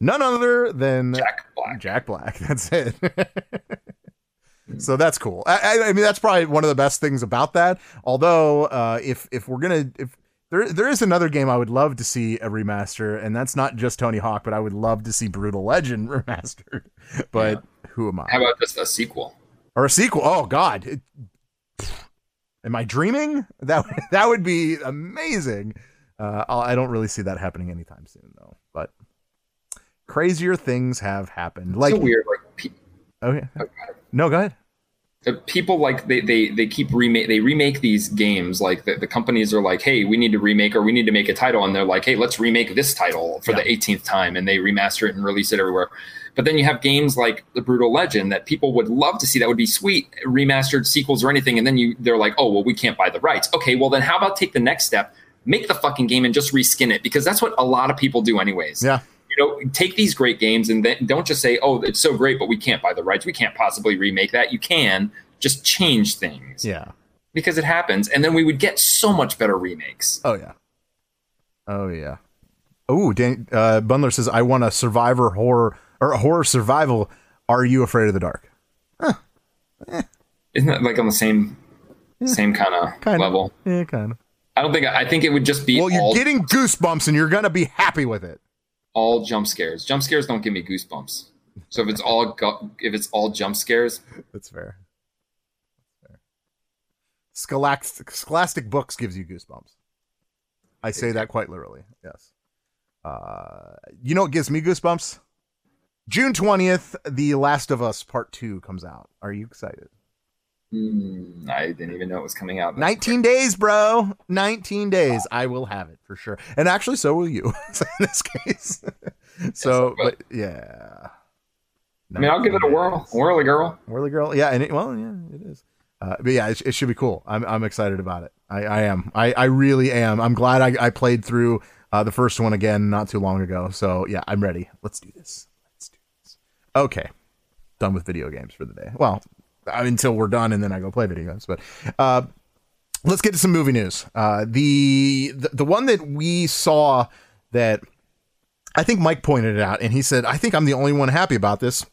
none other than Jack Black. Jack Black. [laughs] That's it. [laughs] so that's cool. I, I- I mean, that's probably one of the best things about that. Although, uh, if if we're gonna if there there is another game I would love to see a remaster, and that's not just Tony Hawk, but I would love to see Brutal Legend [laughs] remastered. But who am I? How about just a sequel? or a sequel? Oh God. It- Am I dreaming? That that would be amazing. Uh, I'll- I don't really see that happening anytime soon, though. But crazier things have happened. Like, Like, so weird. Like pe- okay, no, go ahead. Uh, people like they they they keep remake they remake these games. Like the, the companies are like, hey, we need to remake or we need to make a title, and they're like, hey, let's remake this title for Yeah. the 18th time, and they remaster it and release it everywhere. But then you have games like the Brutal Legend that people would love to see. That would be sweet remastered sequels or anything. And then you they're like, oh well, we can't buy the rights. Okay, well then how about take the next step, make the fucking game and just reskin it because that's what a lot of people do anyways. Yeah, You know, take these great games and then don't just say, oh, it's so great, but we can't buy the rights. We can't possibly remake that. You can just change things yeah. because it happens, and then we would get so much better remakes. Oh yeah. Oh yeah. Oh, Dan, uh, Bundler says, "I want a survivor horror or a horror survival. Are you afraid of the dark? Isn't that like on the same same kind of level? Yeah, kind of. I don't think I think it would just be Well, you're all, getting goosebumps, and you're gonna be happy with it. All jump scares. Jump scares don't give me goosebumps. So if it's all [laughs] gu- if it's all jump scares, That's fair. Scholastic, Scholastic Books gives you goosebumps. I say that quite literally. Yes. Uh, you know what gives me goosebumps? June 20th, The Last of Us Part 2 comes out. Are you excited? Mm, I didn't even know it was coming out. 19 days, bro. 19 days. I will have it for sure. And actually, so will you [laughs] in this case. so, but yeah. I mean, I'll give it a whirl. Whirly girl. Whirly girl. Yeah. And it, well, yeah, it is. Uh, but yeah, it, it, should be cool. I'm, I'm excited about it. I, I am. I, I really am. I'm glad I, I played through uh, the first one again not too long ago. So yeah, I'm ready. Let's do this. Let's do this. Okay. Done with video games for the day. Well, until we're done and then I go play video games. But uh, let's get to some movie news. Uh, the, the the one that we saw that I think Mike pointed it out, and he said, "I think I'm the only one happy about this."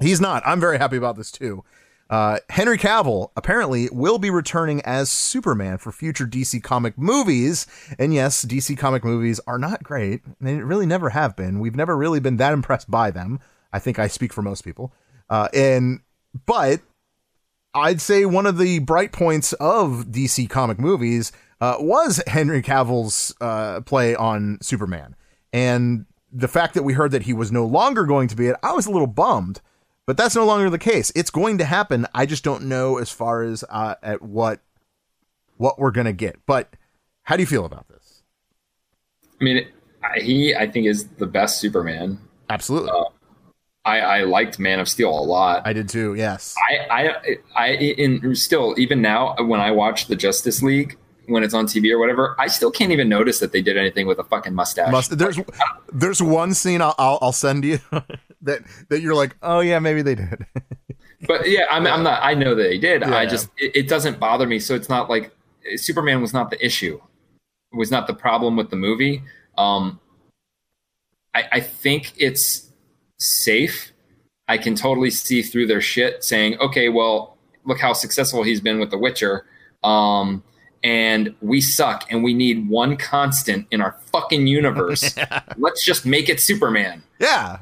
He's not. I'm very happy about this too. Uh, Henry Cavill apparently will be returning as Superman for future DC comic movies. And yes, DC comic movies are not great. They really never have been. We've never really been that impressed by them. I think I speak for most people. Uh, and but I'd say one of the bright points of DC comic movies uh, was Henry Cavill's uh, play on Superman. And the fact that we heard that he was no longer going to be it, I was a little bummed. But that's no longer the case. It's going to happen. I just don't know as far as uh, at what what we're going to get. But how do you feel about this? I mean, he I think is the best Superman. Absolutely. Uh, I, I liked Man of Steel a lot. I did too. Yes. I, I, I, in still even now when I watch the Justice League when it's on TV or whatever, I still can't even notice that they did anything with a fucking mustache. Must, there's there's one scene I'll, I'll, I'll send you [laughs] that that you're like, oh yeah, maybe they did. [laughs] but yeah, I'm, I'm not. I know that they did. Yeah. I just it, it doesn't bother me. So it's not like Superman was not the issue. It was not the problem with the movie. Um, I, I think it's safe, I can totally see through their shit saying, okay, well, look how successful he's been with The Witcher. Um, and we suck and we need one constant in our fucking universe. [laughs] Let's just make it Superman. Yeah.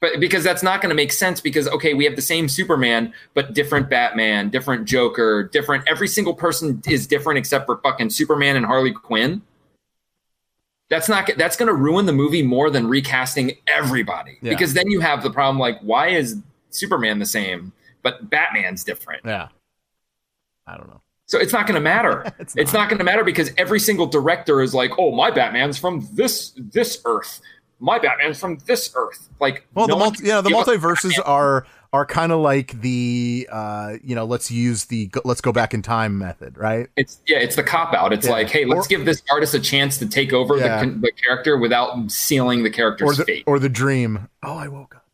But because that's not going to make sense because okay, we have the same Superman but different Batman, different Joker, different every single person is different except for fucking Superman and Harley Quinn. That's not that's going to ruin the movie more than recasting everybody yeah. because then you have the problem like why is Superman the same but Batman's different? Yeah. I don't know. So it's not going to matter. [laughs] it's not, not going to matter because every single director is like, "Oh, my Batman's from this this Earth. My Batman's from this Earth." Like, well, no the multi- yeah, the multiverses are are kind of like the uh, you know let's use the let's go back in time method right? It's yeah it's the cop out. It's yeah. like hey let's or, give this artist a chance to take over yeah. the, the, character without sealing the character's or the, fate. or the dream. Oh i woke up.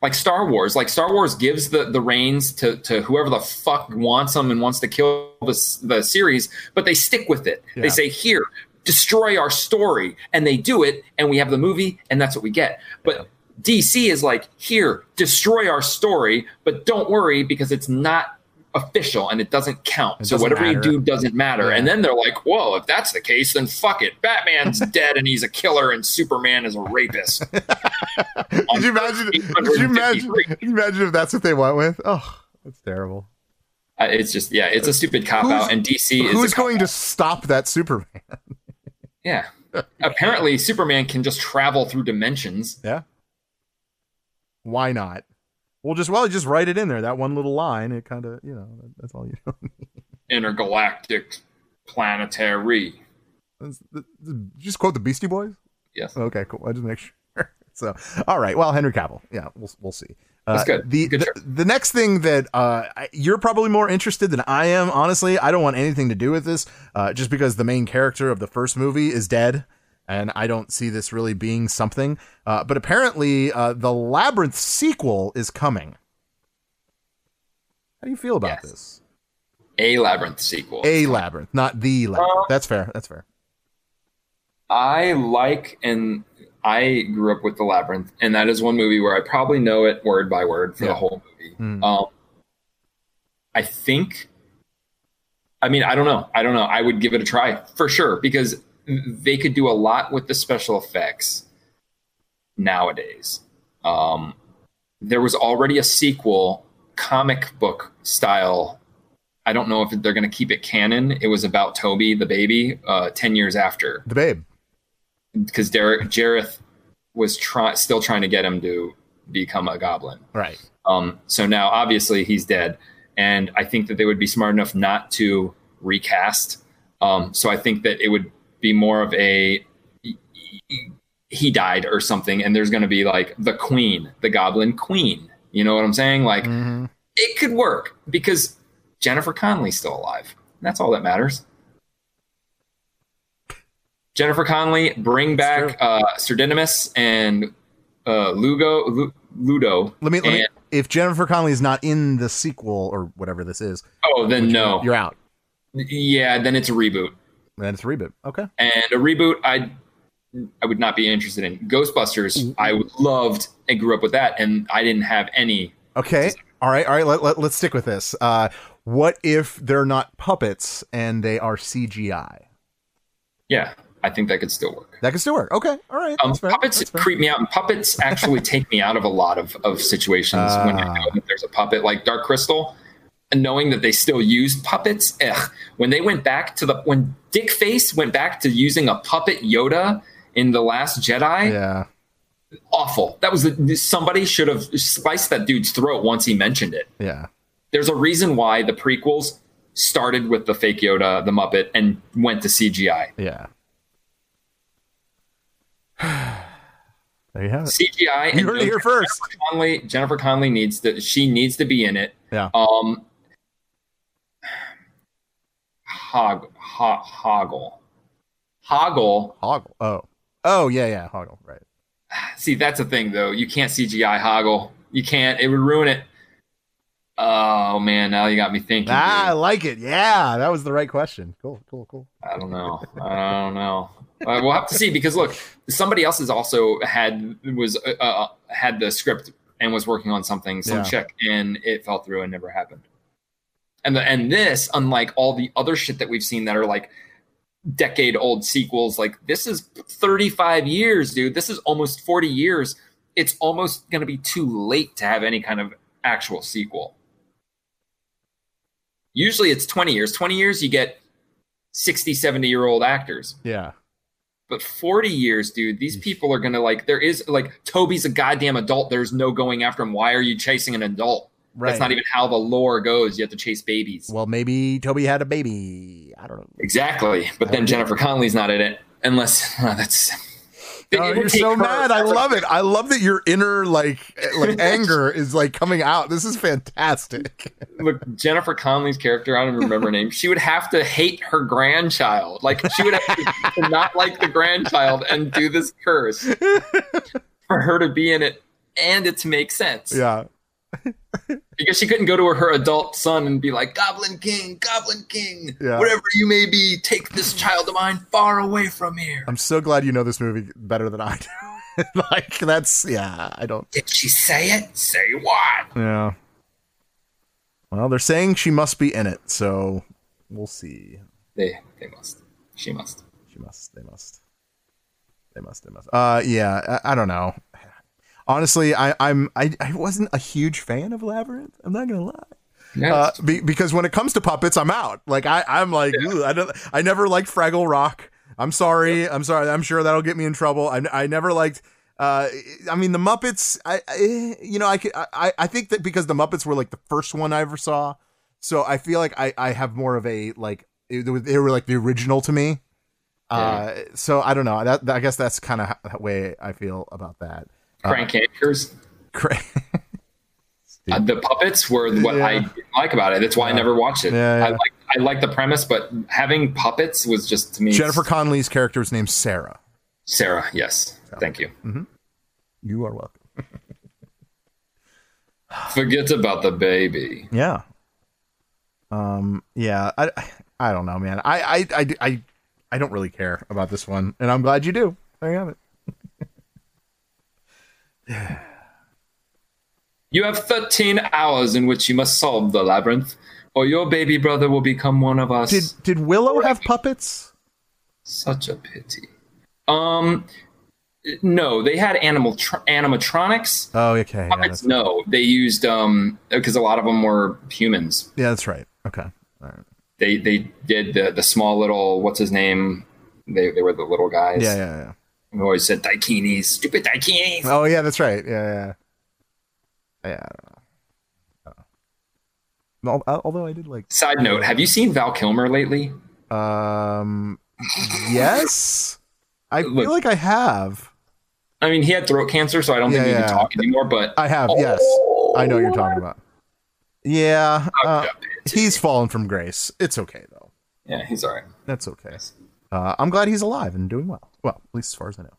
Like star wars like star wars gives the the reins to to whoever the fuck wants them and wants to kill the, the series but they stick with it. Yeah. they say here destroy our story and they do it and we have the movie and that's what we get. But DC is like, here, destroy our story, but don't worry because it's not official and it doesn't count. It so doesn't whatever matter. you do doesn't matter. Yeah. And then they're like, well, if that's the case, then fuck it. Batman's [laughs] dead and he's a killer and Superman is a rapist. [laughs] Could you imagine? Could you imagine? Could you imagine if that's what they went with? Oh, that's terrible. Uh, it's just yeah, it's a stupid cop out, and DC is who's going to stop that Superman? yeah, [laughs] apparently Superman can just travel through dimensions. Yeah, why not? We'll just well just write it in there. That one little line. It kind of you know that's all you [laughs] know. Intergalactic planetary. Just quote the Beastie Boys. Yes. Okay. Cool. I just make [laughs] sure. So, all right. Well, Henry Cavill. Yeah, we'll we'll see. Uh, That's good. The, the, the, next thing that uh, you're probably more interested than I am, honestly, I don't want anything to do with this, uh, just because the main character of the first movie is dead and I don't see this really being something. Uh, but apparently, uh, the Labyrinth sequel is coming. How do you feel about yes. this? A Labyrinth sequel. A Labyrinth, not the Labyrinth. Uh, That's fair. That's fair. I like and I grew up with the Labyrinth, and that is one movie where I probably know it word by word for yeah. the whole movie. Mm. Um, I think. I mean, I don't know. I don't know. I would give it a try for sure because they could do a lot with the special effects nowadays. Um, there was already a sequel, comic book style. I don't know if they're going to keep it canon. It was about Toby the baby, uh, ten years after The babe. because Derek Jareth was try, still trying to get him to become a goblin. Right. Um, so now obviously he's dead, and I think that they would be smart enough not to recast. Um, so I think that it would be more of a he died or something, and there's going to be like the queen, the goblin queen. You know what I'm saying? Like Mm-hmm. it could work because Jennifer Connelly's still alive. That's all that matters. Jennifer Connelly, bring back uh, Sir Didymus and uh, Lugo, Lu- Ludo. Let me, let me if Jennifer Connelly is not in the sequel or whatever this is, oh, then no. you're out. Yeah, then it's a reboot. Then it's a reboot. Okay. And a reboot, I I would not be interested in. Ghostbusters, I loved and grew up with that, and I didn't have any. Okay. All right. All right. Let, let, let's stick with this. Uh, what if they're not puppets and they are CGI? Yeah, I think that could still work. That can still work. Okay. All right. Um, puppets creep me out, and puppets actually [laughs] take me out of a lot of, of situations when I Ah. know that there's a puppet like Dark Crystal, and knowing that they still used puppets. Ugh. When they went back to the when Dick Face went back to using a puppet Yoda in the Last Jedi, Yeah. awful. That was the, somebody should have sliced that dude's throat once he mentioned it. Yeah. There's a reason why the prequels started with the fake Yoda, the Muppet, and went to CGI. Yeah. [sighs] there you have it. CGI. You heard it here first. Jennifer Connelly, Jennifer Connelly needs to. She needs to be in it. Yeah. Um. Hog, ho, hoggle, hoggle. Hoggle. Oh. Oh yeah, yeah. Hoggle. Right. See, that's a thing though. You can't CGI hoggle. You can't. It would ruin it. Oh man, now you got me thinking. Ah, I like it. Yeah, that was the right question. Cool. Cool. Cool. I don't know. I don't know. Uh, we'll have to see because look, somebody else has also had was uh, uh, had the script and was working on something, some Yeah. chick, and it fell through and never happened. And the and this, unlike all the other shit that we've seen that are like decade old sequels, like this is 35 years, dude. This is almost 40 years. It's almost going to be too late to have any kind of actual sequel. Usually it's 20 years. 20 years, you get 60, 70 year old actors. Yeah. But 40 years, dude, these people are going to like, there is like, Toby's a goddamn adult. There's no going after him. Why are you chasing an adult? Right. That's not even how the lore goes. You have to chase babies. Well, maybe Toby had a baby. I don't know. Exactly. But then Jennifer Connelly's not in it unless [laughs] oh, that's. Oh, you're so mad. I love it. I love that your inner like eh, like [laughs] anger is like coming out. This is fantastic. [laughs] Look, Jennifer Connelly's character, I don't even remember her name. She would have to hate her grandchild. Like she would have to not like the grandchild and do this curse for her to be in it and it to make sense. Yeah. Because she couldn't go to her, her adult son and be like, Goblin King, Goblin King, Yeah. whatever you may be, take this child of mine far away from here. I'm so glad you know this movie better than I do. [laughs] like that's yeah, I don't Did she say it? Say what? Yeah. Well, they're saying she must be in it, so we'll see. They they must. She must. She must. They must. They must. They must. Uh, yeah. I, I don't know. Honestly, I, I'm I, I wasn't a huge fan of Labyrinth. I'm not gonna lie. Yeah, Uh, be, because when it comes to puppets, I'm out. Like I, I'm like, "Ooh, I don't. I never liked Fraggle Rock. I'm sorry. I'm sorry. I'm sure that'll get me in trouble. I, I never liked. Uh, I mean, the Muppets. I, I you know, I, I, I think that because the Muppets were like the first one I ever saw, so I feel like I, I have more of a like it, they were- like the original to me. Uh, so I don't know. That, that- I guess that's kind of the way I feel about that. Crank anchors. Cra- Uh, the puppets were what I Yeah. didn't like about it. That's why I never watched it. Yeah, yeah. I like I like the premise, but having puppets was just to me. Jennifer Connelly's character is named Sarah. Sarah, yes, thank you. You are welcome. [laughs] Forget about the baby. Yeah. Um. Yeah. I. I don't know, man. I. I. I. I, I don't really care about this one, and I'm glad you do. There you have it. [sighs] You have 13 hours in which you must solve the labyrinth, or your baby brother will become one of us. Did Did Willow have puppets? Such a pity. Um, no, they had animal tr- animatronics. Oh, okay. Yeah, Puppets, that's, no, they used um because a lot of them were humans. yeah, that's right. Okay. They they did the the small little what's his name? They they were the little guys. Yeah, yeah, yeah. Who always said daikinis, stupid daikinis. Oh yeah, that's right. Yeah, yeah. Yeah. I don't know. I don't know. Although I did like Side note: Have you seen Val Kilmer lately? um yes. I [laughs] Look- feel like I have. I mean, he had throat cancer, so I don't think Yeah, he yeah. can talk anymore. But I have, yes. I know what you're talking about. Yeah. Uh, he's fallen from grace. It's okay though. yeah, he's all right. That's okay. Uh, I'm glad he's alive and doing well. Well, at least as far as I know.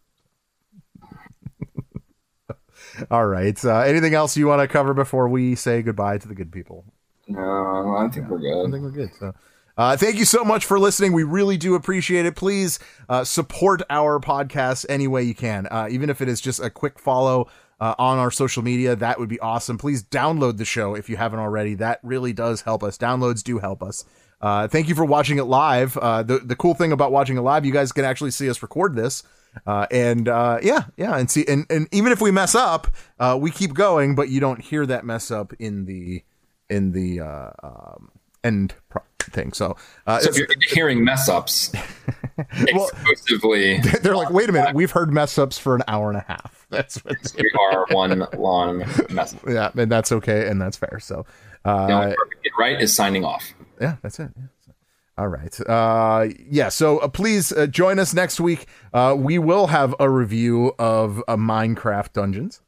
[laughs] All right. Uh, anything else you want to cover before we say goodbye to the good people? No, I think we're good. I think we're good. So, uh, thank you so much for listening. We really do appreciate it. Please uh, support our podcast any way you can, uh, even if it is just a quick follow uh, on our social media. That would be awesome. Please download the show if you haven't already. That really does help us. Downloads do help us. Uh, thank you for watching it live. Uh, the the cool thing about watching it live, you guys can actually see us record this. Uh, and uh, yeah, yeah, and see, and, and even if we mess up, uh, we keep going, but you don't hear that mess up in the in the uh, um, end pro- thing. So, uh, So if you're hearing mess ups [laughs] exclusively, [laughs] they're like, wait a minute, we've heard mess ups for an hour and a half. [laughs] That's what we are one long mess. up. yeah, and that's okay, and that's fair. So, uh, The only part we get right is signing off. Yeah, that's it. Yeah. All right. Uh, yeah. So uh, please uh, join us next week. Uh, we will have a review of uh, Minecraft Dungeons,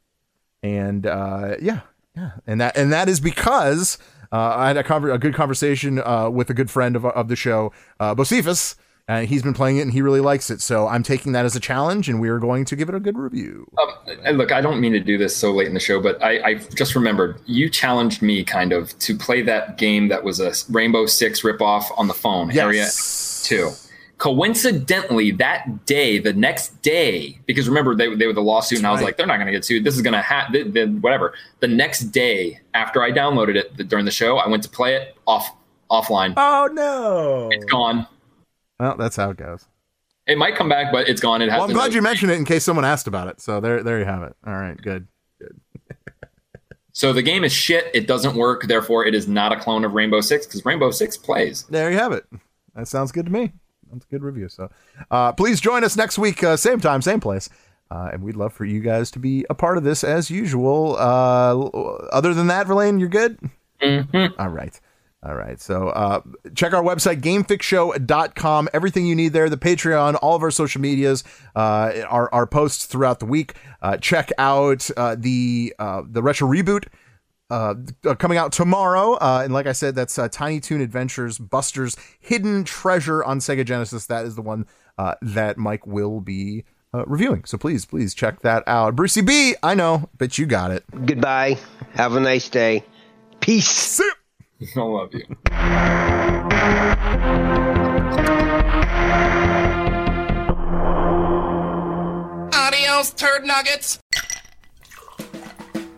and uh, yeah, yeah, and that and that is because I had a, conver- a good conversation with a good friend of, of the show, uh, Bocephus. And he's been playing it and he really likes it. So I'm taking that as a challenge and we are going to give it a good review. Um, and look, I don't mean to do this so late in the show, but I, I just remembered you challenged me kind of to play that game that was a Rainbow Six ripoff on the phone, Area Yes. Two. Coincidentally, that day, the next day, because remember they, they were the lawsuit, and I was right. like, they're not going to get sued. This is going to happen. Whatever. The next day after I downloaded it th- during the show, I went to play it off offline. Oh, no. It's gone. Well, that's how it goes. It might come back, but it's gone. It has. Well, I'm glad you mentioned it in case someone asked about it. So there, there you have it. All right, good. good. So the game is shit. It doesn't work. Therefore, it is not a clone of Rainbow Six because Rainbow Six plays. There you have it. That sounds good to me. That's a good review. So, uh, please join us next week, uh, same time, same place. Uh, and we'd love for you guys to be a part of this as usual. Uh, other than that, Verlaine, you're good? All right. All right. So uh, check our website, gamefixshow.com. Everything you need there, the Patreon, all of our social medias, uh, our, our posts throughout the week. Uh, check out uh, the uh, the retro reboot uh, coming out tomorrow. Uh, and like I said, that's uh, Tiny Toon Adventures Buster's Hidden Treasure on Sega Genesis. That is the one uh, that Mike will be uh, reviewing. So please, please check that out. Brucey B, I know, but you got it. Goodbye. Have a nice day. Peace. I love you. Adios, turd nuggets.